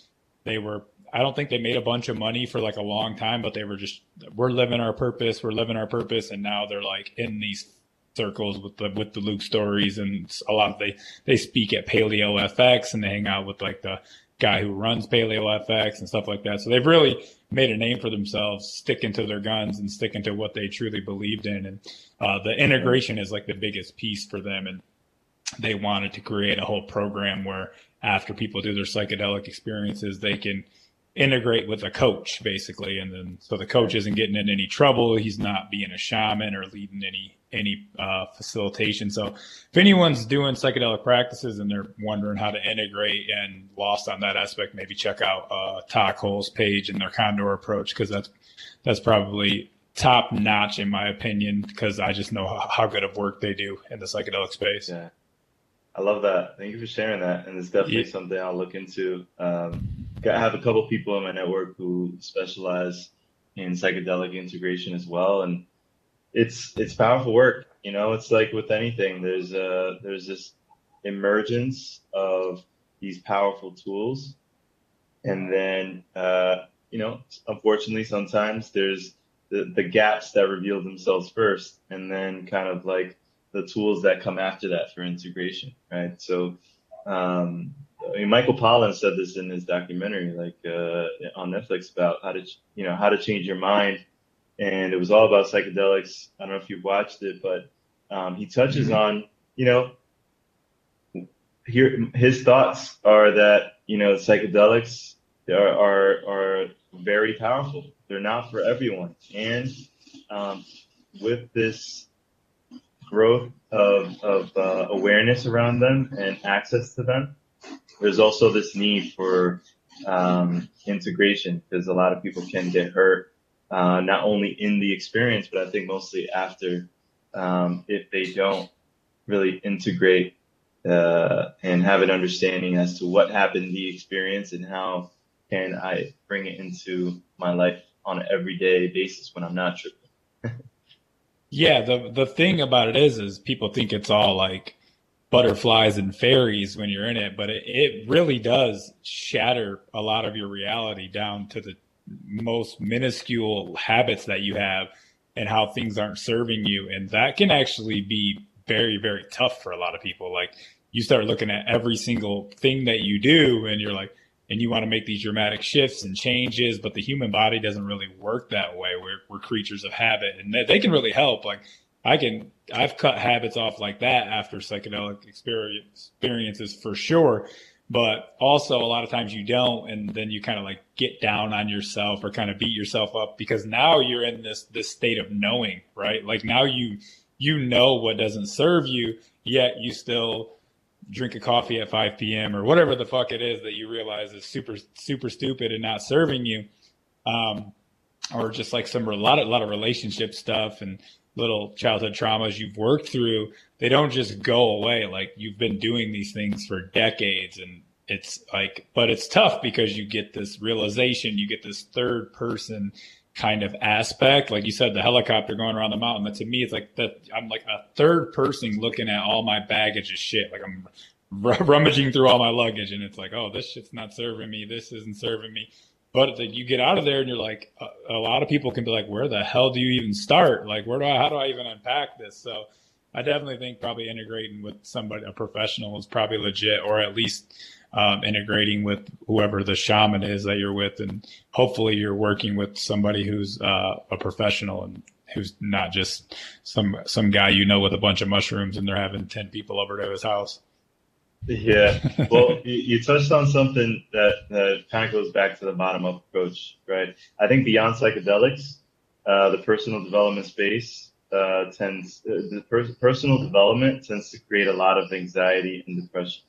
they were, I don't think they made a bunch of money for like a long time, but they were just, we're living our purpose, we're living our purpose. And now they're like in these circles with the, with the Luke Storeys. And a lot of they, they speak at Paleo FX and they hang out with like the guy who runs Paleo FX and stuff like that. So they've really made a name for themselves, sticking to their guns and sticking to what they truly believed in. And uh, the integration is like the biggest piece for them. And they wanted to create a whole program where after people do their psychedelic experiences, they can integrate with a coach basically and then so the coach isn't getting in any trouble he's not being a shaman or leading any any uh, facilitation so if anyone's doing psychedelic practices and they're wondering how to integrate and lost on that aspect maybe check out uh Todd Cole's page and their condor approach because that's that's probably top notch in my opinion because i just know how, how good of work they do in the psychedelic space yeah I love that. Thank you for sharing that. And it's definitely Yeah. something I'll look into. Um, I have a couple people in my network who specialize in psychedelic integration as well. And it's, it's powerful work. You know, it's like with anything, there's a, there's this emergence of these powerful tools. And then, uh, you know, unfortunately, sometimes there's the, the gaps that reveal themselves first and then kind of like the tools that come after that for integration, right? So, um, I mean, Michael Pollan said this in his documentary, like uh, on Netflix, about how to, you know, how to change your mind, and it was all about psychedelics. I don't know if you've watched it, but um, he touches on, you know, here his thoughts are that you know psychedelics are are, are very powerful. They're not for everyone, and um, with this growth of, of uh, awareness around them and access to them, there's also this need for um, integration because a lot of people can get hurt, uh, not only in the experience, but I think mostly after um, if they don't really integrate uh, and have an understanding as to what happened the experience and how can I bring it into my life on an everyday basis when I'm not tripping. Yeah, the the thing about it is, is people think it's all like butterflies and fairies when you're in it, but it, it really does shatter a lot of your reality down to the most minuscule habits that you have and how things aren't serving you, and that can actually be very very tough for a lot of people. Like you start looking at every single thing that you do, and you're like, and you want to make these dramatic shifts and changes, but the human body doesn't really work that way. We're, we're creatures of habit and they, they can really help. Like I can, I've cut habits off like that after psychedelic experience, experiences for sure. But also a lot of times you don't. And then you kind of like get down on yourself or kind of beat yourself up because now you're in this, this state of knowing, right? Like now you, you know what doesn't serve you, yet you still drink a coffee at 5 p.m. or whatever the fuck it is that you realize is super super stupid and not serving you, um, or just like some a lot of a lot of relationship stuff and little childhood traumas you've worked through. They don't just go away. Like you've been doing these things for decades, and it's like, but it's tough because you get this realization, you get this third person kind of aspect. Like you said, the helicopter going around the mountain. But to me, it's like that. I'm like a third person looking at all my baggage of shit. Like I'm rummaging through all my luggage, and it's like, oh, this shit's not serving me. This isn't serving me. But like, you get out of there, and you're like, a, a lot of people can be like, where the hell do you even start? Like, where do I? How do I even unpack this? So. I definitely think probably integrating with somebody, a professional, is probably legit, or at least um, integrating with whoever the shaman is that you're with, and hopefully you're working with somebody who's uh, a professional and who's not just some some guy you know with a bunch of mushrooms and they're having ten people over to his house. Yeah, well, you, you touched on something that, that kind of goes back to the bottom up approach, right? I think beyond psychedelics, uh, the personal development space uh, tends, uh, the per- personal development tends to create a lot of anxiety and depression.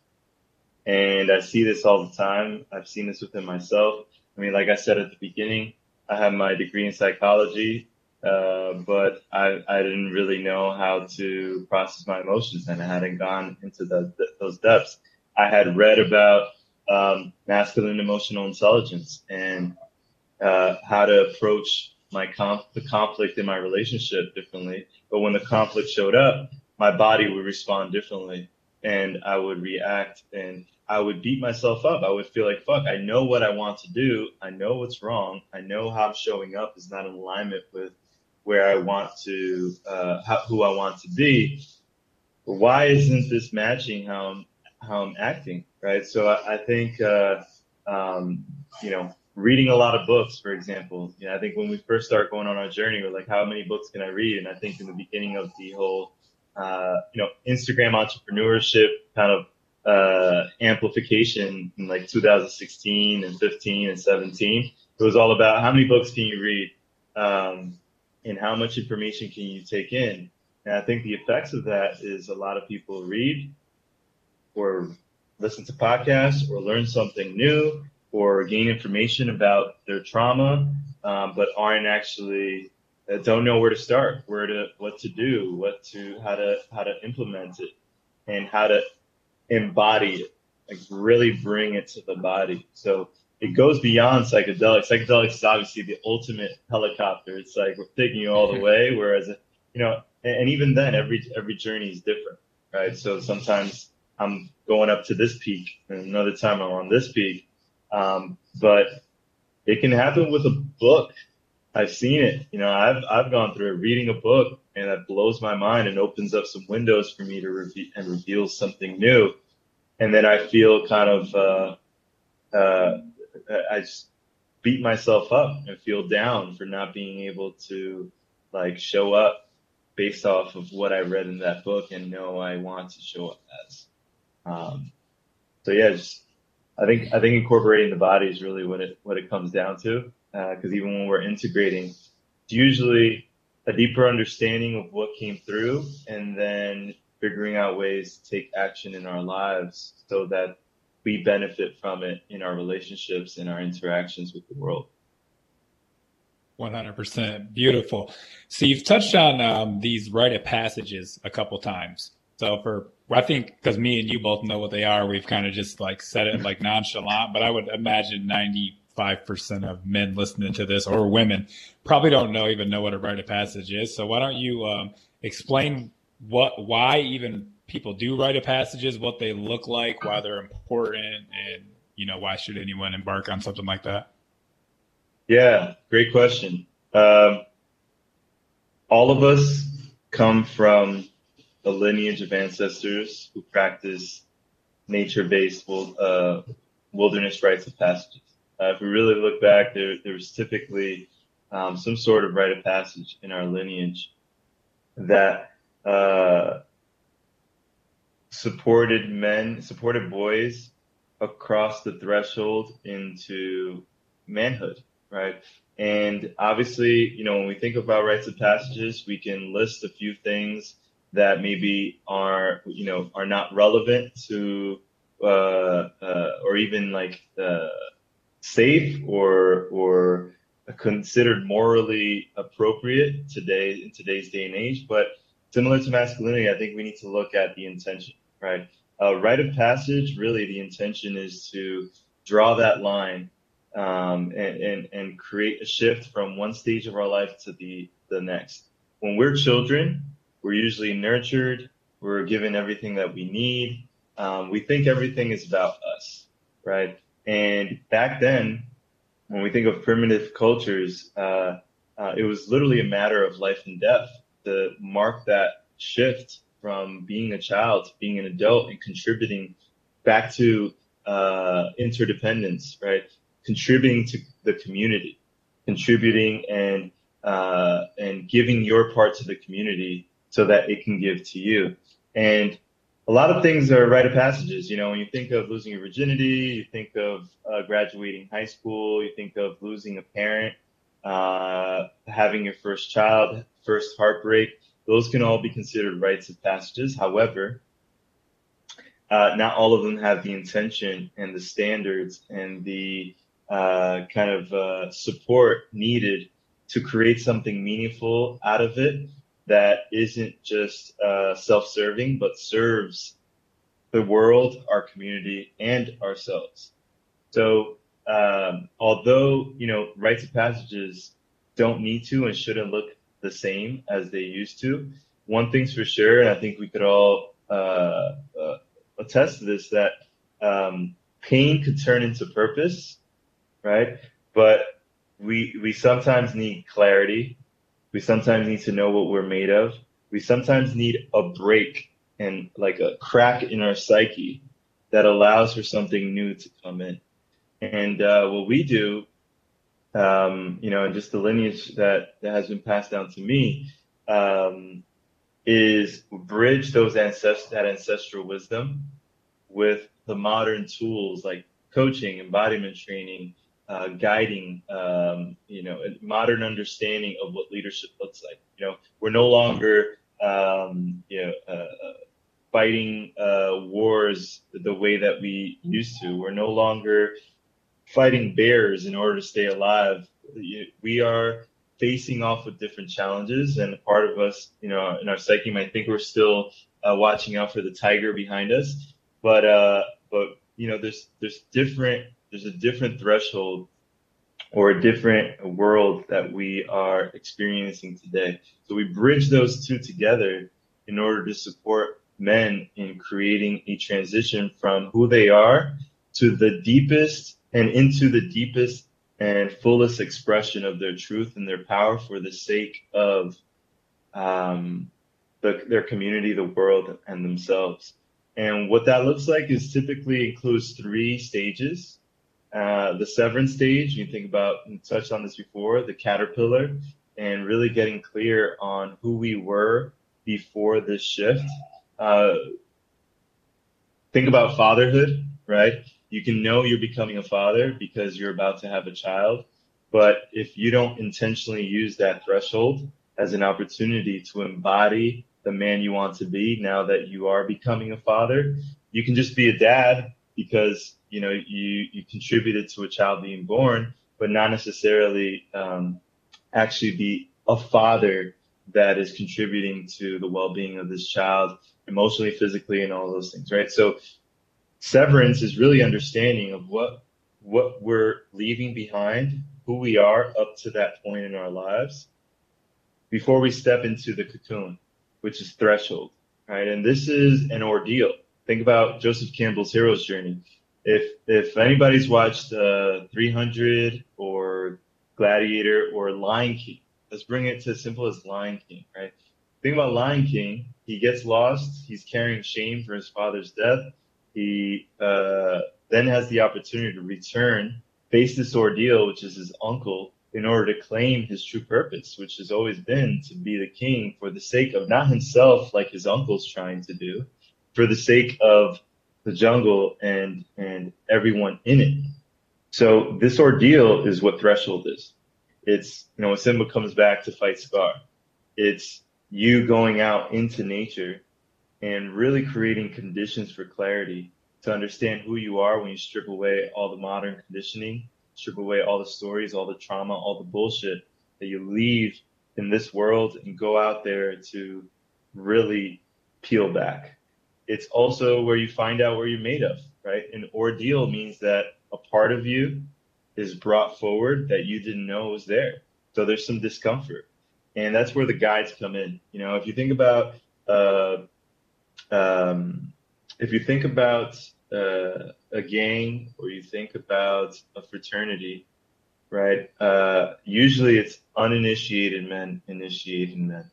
And I see this all the time. I've seen this within myself. I mean, like I said at the beginning, I have my degree in psychology, uh, but I, I didn't really know how to process my emotions and I hadn't gone into the, the, those depths. I had read about um, masculine emotional intelligence and uh, how to approach my conf- the conflict in my relationship differently. But when the conflict showed up, my body would respond differently and I would react and I would beat myself up. I would feel like, fuck, I know what I want to do. I know what's wrong. I know how I'm showing up is not in alignment with where I want to, uh, how, who I want to be. Why isn't this matching how I'm, how I'm acting? Right. So I, I think, uh, um, you know, reading a lot of books, for example, you know, I think when we first start going on our journey, we're like, how many books can I read? And I think in the beginning of the whole, uh, you know, Instagram entrepreneurship kind of uh, amplification in like 2016 and 15 and 17. It was all about how many books can you read um, and how much information can you take in. And I think the effects of that is a lot of people read or listen to podcasts or learn something new or gain information about their trauma, um, but aren't actually uh, don't know where to start, where to what to do, what to how to how to implement it, and how to embody it, like really bring it to the body. So it goes beyond psychedelics. Psychedelics is obviously the ultimate helicopter. It's like we're taking you all the way. Whereas, you know, and, even then, every every journey is different, right? So sometimes I'm going up to this peak, and another time I'm on this peak. Um, but it can happen with a book. I've seen it. You know, I've I've gone through it, reading a book, and that blows my mind and opens up some windows for me to reveal and reveals something new. And then I feel kind of uh, uh, I just beat myself up and feel down for not being able to like show up based off of what I read in that book and know I want to show up as. Um, so yeah, just I think I think incorporating the body is really what it what it comes down to. Because uh, even when we're integrating, it's usually a deeper understanding of what came through, and then figuring out ways to take action in our lives so that we benefit from it in our relationships and our interactions with the world. 100% beautiful. So you've touched on um, these rite of passages a couple times. So for I think because me and you both know what they are, we've kind of just like said it like nonchalant. But I would imagine 95% of men listening to this or women probably don't know even know what a rite of passage is. So why don't you um, explain what why even people do rite of passages, what they look like, why they're important, and you know why should anyone embark on something like that? Yeah, great question. Um, all of us come from a lineage of ancestors who practice nature-based uh, wilderness rites of passages. Uh, if we really look back, there, there was typically um, some sort of rite of passage in our lineage that uh, supported men, supported boys across the threshold into manhood, right? And obviously, you know, when we think about rites of passages, we can list a few things that maybe are, you know, are not relevant to, uh, uh, or even like uh, safe or or considered morally appropriate today in today's day and age. But similar to masculinity, I think we need to look at the intention right? Uh, rite of passage, really, the intention is to draw that line um, and, and, and create a shift from one stage of our life to the, the next. When we're children, we're usually nurtured, we're given everything that we need. Um, we think everything is about us, right? And back then, when we think of primitive cultures, uh, uh, it was literally a matter of life and death to mark that shift from being a child to being an adult and contributing back to uh, interdependence, right? Contributing to the community, contributing and uh, and giving your part to the community so that it can give to you. And a lot of things are rite of passages. You know, when you think of losing your virginity, you think of uh, graduating high school, you think of losing a parent, uh, having your first child, first heartbreak those can all be considered rites of passages. However, uh, not all of them have the intention and the standards and the uh, kind of uh, support needed to create something meaningful out of it that isn't just uh, self-serving but serves the world, our community, and ourselves. So, um, although you know rites of passages don't need to and shouldn't look the same as they used to. One thing's for sure, and I think we could all uh, uh, attest to this, that um, pain could turn into purpose, right? But we we sometimes need clarity. We sometimes need to know what we're made of. We sometimes need a break and like a crack in our psyche that allows for something new to come in. And uh, what we do um, you know, and just the lineage that, that has been passed down to me, um, is bridge those ancest- that ancestral wisdom with the modern tools like coaching, embodiment training, uh, guiding, um, you know, a modern understanding of what leadership looks like. You know, we're no longer, um, you know, uh, uh fighting uh, wars the way that we used to. We're no longer fighting bears in order to stay alive. We are facing off with different challenges, and part of us, you know, in our psyche might think we're still uh, watching out for the tiger behind us, but uh, but you know, there's there's different there's a different threshold or a different world that we are experiencing today. So we bridge those two together in order to support men in creating a transition from who they are to the deepest and into the deepest and fullest expression of their truth and their power for the sake of um, the, their community, the world, and themselves. And what that looks like is typically includes three stages. Uh, the severance stage, you think about, you touched on this before, the caterpillar, and really getting clear on who we were before this shift. Uh, think about fatherhood, right? You can know you're becoming a father because you're about to have a child. But if you don't intentionally use that threshold as an opportunity to embody the man you want to be now that you are becoming a father. You can just be a dad because you know you you contributed to a child being born, but not necessarily um, actually be a father that is contributing to the well-being of this child emotionally, physically, and all those things, right? So severance is really understanding of what what we're leaving behind, who we are up to that point in our lives, before we step into the cocoon which is threshold, right? And this is an ordeal. Think about Joseph Campbell's hero's journey. If if anybody's watched uh, 300 or Gladiator or Lion King, let's bring it to as simple as Lion King, right? Think about Lion King. He gets lost. He's carrying shame for his father's death. He uh, then has the opportunity to return, face this ordeal, which is his uncle, in order to claim his true purpose, which has always been to be the king for the sake of not himself, like his uncle's trying to do, for the sake of the jungle and and everyone in it. So this ordeal is what threshold is. It's you know when Simba comes back to fight Scar, it's you going out into nature and really creating conditions for clarity to understand who you are when you strip away all the modern conditioning strip away all the stories, all the trauma, all the bullshit that you leave in this world and go out there to really peel back. It's also where you find out where you're made of, right? An ordeal means that a part of you is brought forward that you didn't know was there. So there's some discomfort. And that's where the guides come in. You know, if you think about, uh, um, if you think about uh, a gang or you think about a fraternity, right? Uh, usually it's uninitiated men initiating men.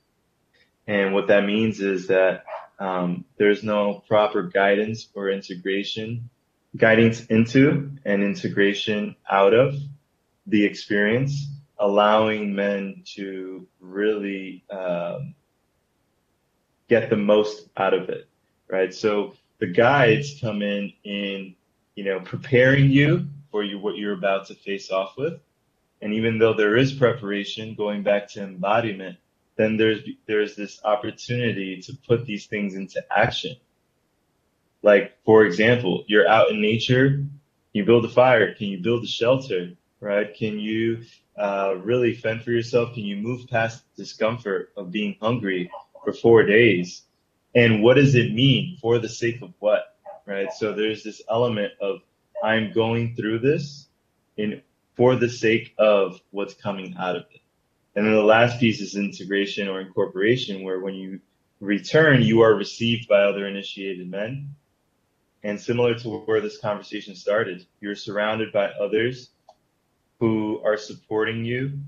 And what that means is that um, there's no proper guidance or integration, guidance into and integration out of the experience, allowing men to really um, get the most out of it, right? So the guides come in in you know preparing you for you what you're about to face off with. And even though there is preparation going back to embodiment then there's there's this opportunity to put these things into action. Like for example you're out in nature you build a fire can you build a shelter right? Can you uh, really fend for yourself? Can you move past discomfort of being hungry for four days. And what does it mean for the sake of what right? So there's this element of i'm going through this in for the sake of what's coming out of it. And then the last piece is integration or incorporation where when you return you are received by other initiated men. And similar to where this conversation started you're surrounded by others who are supporting you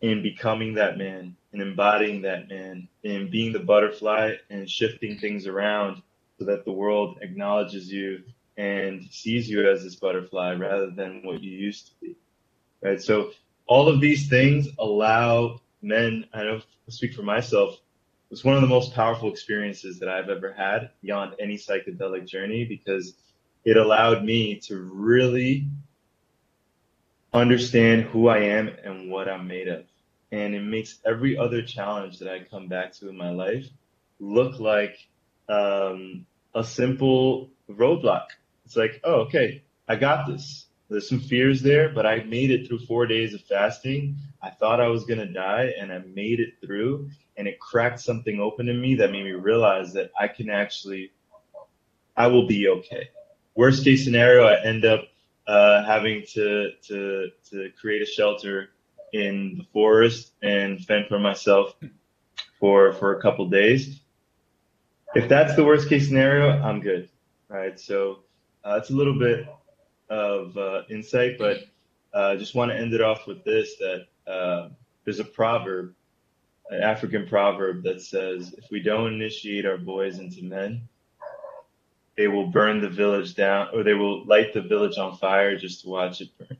in becoming that man and embodying that man and being the butterfly and shifting things around so that the world acknowledges you and sees you as this butterfly rather than what you used to be. Right. So all of these things allow men, I don't speak for myself, was one of the most powerful experiences that I've ever had beyond any psychedelic journey because it allowed me to really understand who I am and what I'm made of. And it makes every other challenge that I come back to in my life look like um, a simple roadblock. It's like, oh, okay, I got this. There's some fears there, but I made it through four days of fasting. I thought I was going to die and I made it through and it cracked something open in me that made me realize that I can actually, I will be okay. Worst case scenario, I end up uh, having to, to, to create a shelter in the forest and fend for myself for, for a couple days. If that's the worst case scenario, I'm good. Right. So uh, it's a little bit of uh, insight, but I uh, just want to end it off with this that uh, there's a proverb, an African proverb that says, if we don't initiate our boys into men, they will burn the village down or they will light the village on fire just to watch it burn.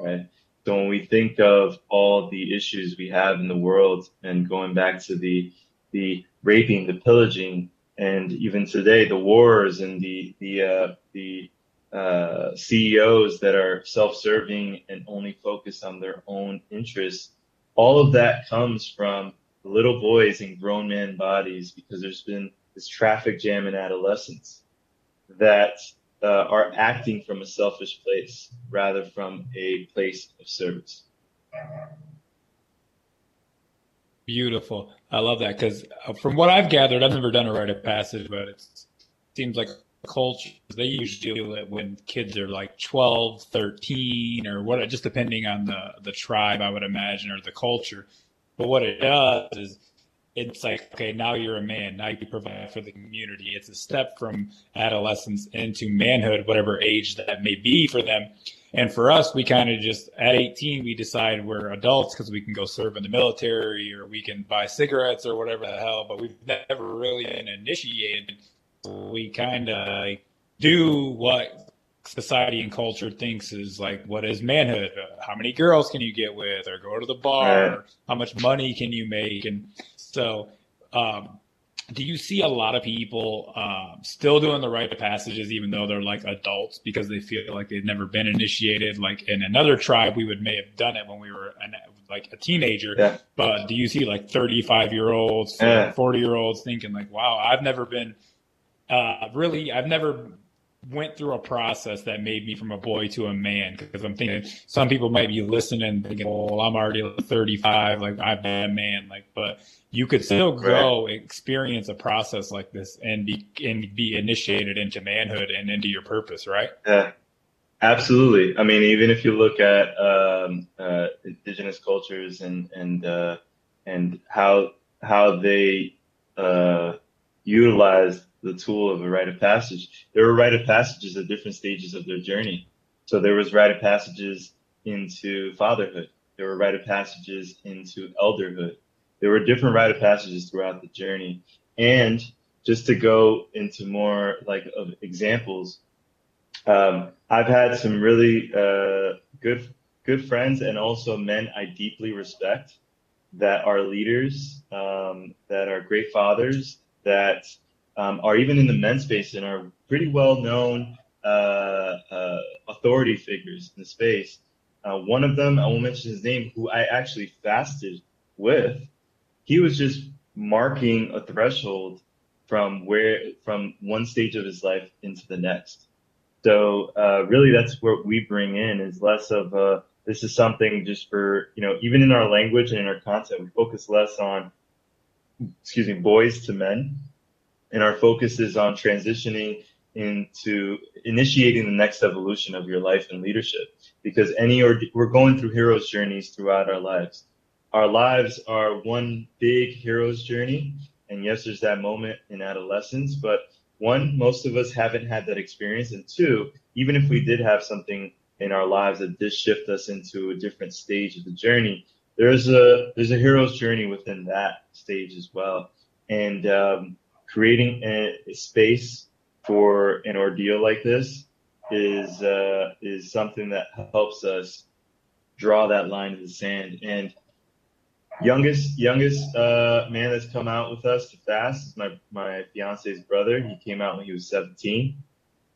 Right. So when we think of all the issues we have in the world and going back to the, the raping, the pillaging, and even today, the wars and the, the, uh, the, uh, CEOs that are self-serving and only focused on their own interests. All of that comes from little boys in grown man bodies because there's been this traffic jam in adolescence that uh, are acting from a selfish place rather from a place of service. Beautiful. I love that because uh, from what I've gathered, I've never done a rite of passage, but it seems like cultures they usually do it when kids are like 12 13 or what just depending on the the tribe i would imagine or the culture but what it does is it's like okay now you're a man. Now you provide for the community. It's a step from adolescence into manhood whatever age that may be for them. And for us we kind of just at 18 we decide we're adults because we can go serve in the military or we can buy cigarettes or whatever the hell but we've never really been initiated. We kind of do what society and culture thinks is like what is manhood? How many girls can you get with or go to the bar? How much money can you make? And so um, do you see a lot of people um, still doing the rite of passages even though they're like adults because they feel like they've never been initiated like in another tribe we would may have done it when we were an, like a teenager yeah. but do you see like 35 year olds yeah. 40 year olds thinking like wow i've never been uh, really, I've never went through a process that made me from a boy to a man because I'm thinking some people might be listening thinking, well, I'm already 35, like I've been a man, like, but you could still grow, experience a process like this and be, and be initiated into manhood and into your purpose, right? Yeah, absolutely. I mean, even if you look at, um, uh, indigenous cultures and, and, uh, and how, how they, uh, utilize the tool of a rite of passage. There were rite of passages at different stages of their journey. So there was rite of passages into fatherhood. There were rite of passages into elderhood. There were different rite of passages throughout the journey. And just to go into more like of examples, um, I've had some really uh, good good friends and also men I deeply respect that are leaders, um, that are great fathers, that um, are even in the men's space and are pretty well known uh, uh, authority figures in the space. Uh, one of them, I won't mention his name, who I actually fasted with, he was just marking a threshold from where from one stage of his life into the next. So uh, really, that's what we bring in is less of a this is something just for you know even in our language and in our content we focus less on excuse me boys to men and our focus is on transitioning into initiating the next evolution of your life and leadership. Because any or we're going through heroes journeys throughout our lives. Our lives are one big hero's journey. And yes there's that moment in adolescence but one most of us haven't had that experience. And two even if we did have something in our lives that did shift us into a different stage of the journey there's a there's a hero's journey within that stage as well. And um, creating a, space for an ordeal like this is uh, is something that helps us draw that line in the sand. And youngest youngest uh, man that's come out with us to fast is my my fiance's brother. He came out when he was 17,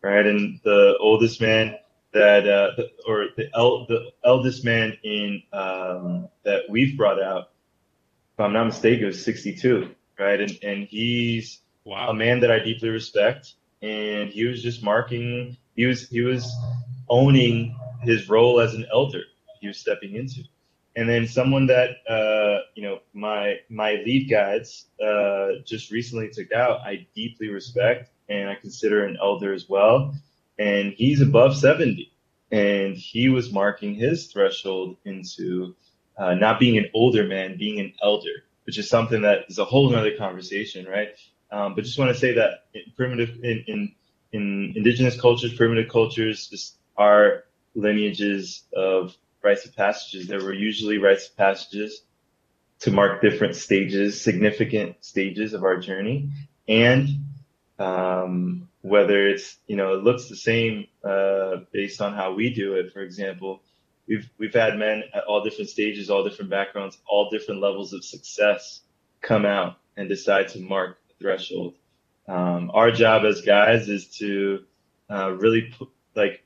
right? And the oldest man that uh, the, or the el- the eldest man in um, that we've brought out, if I'm not mistaken, was 62, right? And and he's wow. a man that I deeply respect, and he was just marking. He was he was owning his role as an elder. He was stepping into and then someone that uh, you know my my lead guides uh, just recently took out i deeply respect and i consider an elder as well and he's above 70 and he was marking his threshold into uh, not being an older man being an elder which is something that is a whole other conversation right um, but just want to say that in primitive in, in in indigenous cultures primitive cultures our lineages of rites of passages. There were usually rites of passages to mark different stages, significant stages of our journey, and um, whether it's you know it looks the same uh, based on how we do it. For example, we've we've had men at all different stages, all different backgrounds, all different levels of success come out and decide to mark threshold. Um, our job as guys is to uh, really like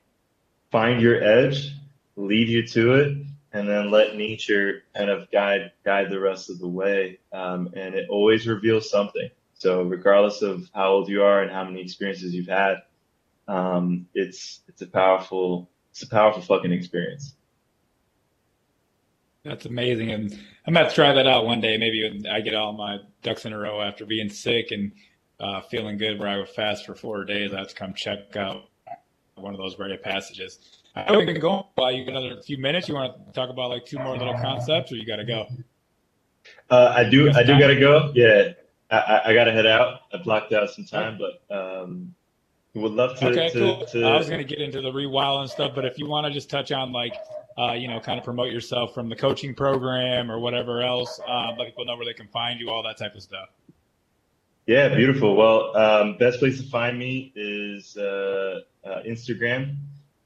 find your edge lead you to it and then let nature kind of guide guide the rest of the way. Um, and it always reveals something. So regardless of how old you are and how many experiences you've had um, it's it's a powerful it's a powerful fucking experience that's amazing and i'm about to try that out one day maybe i get all my ducks in a row after being sick and uh, feeling good where i would fast for four days i have to come check out one of those rite of passages I know we can go by you another few minutes. You want to talk about like two more little concepts, or you got to go? Uh, I do. I do got to go. Yeah, I, I got to head out. I blocked out some time, but um, would love to. Okay, to, cool. To... I was going to get into the rewild and stuff, but if you want to just touch on like, uh, you know, kind of promote yourself from the coaching program or whatever else, uh, let people know where they can find you, all that type of stuff. Yeah, beautiful. Well, um, best place to find me is uh, uh Instagram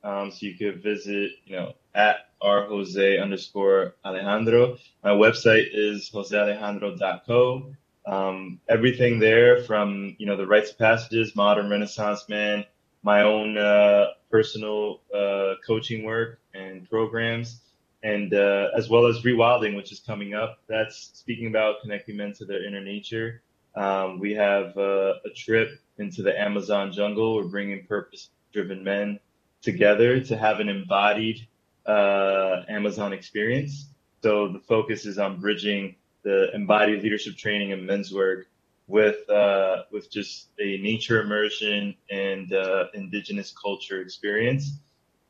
um, so you could visit, you know, at r Jose underscore Alejandro. My website is josealejandro.co. Um, everything there from, you know, the rites of passages, modern renaissance man, my own uh, personal uh, coaching work and programs, and uh, as well as rewilding, which is coming up. That's speaking about connecting men to their inner nature. Um, we have uh, a trip into the Amazon jungle. We're bringing purpose driven men together to have an embodied uh, Amazon experience. So the focus is on bridging the embodied leadership training and men's work with uh, with just a nature immersion and uh, indigenous culture experience.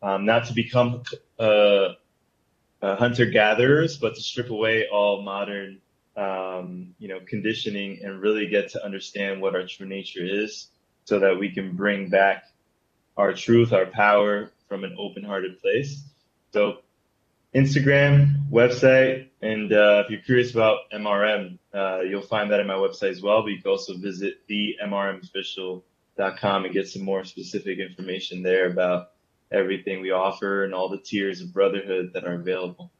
Um, not to become uh, uh, hunter gatherers, but to strip away all modern um, you know conditioning and really get to understand what our true nature is, so that we can bring back our truth, our power from an open hearted place. So, Instagram, website, and uh, if you're curious about MRM, uh, you'll find that in my website as well. But you can also visit themrmofficial.com and get some more specific information there about everything we offer and all the tiers of brotherhood that are available.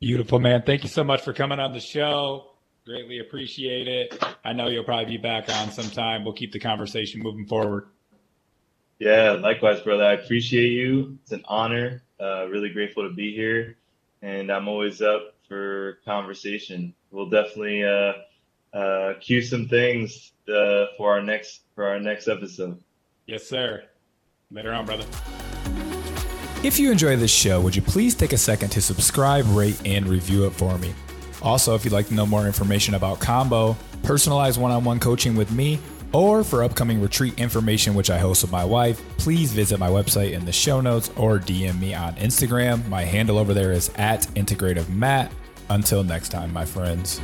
Beautiful, man. Thank you so much for coming on the show. Greatly appreciate it. I know you'll probably be back on sometime. We'll keep the conversation moving forward. Yeah, likewise, brother. I appreciate you. It's an honor. Uh, really grateful to be here, and I'm always up for conversation. We'll definitely uh, uh, cue some things uh, for our next for our next episode. Yes, sir. Later on, brother. If you enjoy this show, would you please take a second to subscribe, rate, and review it for me? Also, if you'd like to know more information about Kambo, personalized one on one coaching with me, or for upcoming retreat information, which I host with my wife, please visit my website in the show notes or DM me on Instagram. My handle over there is at Integrative Matt. Until next time, my friends.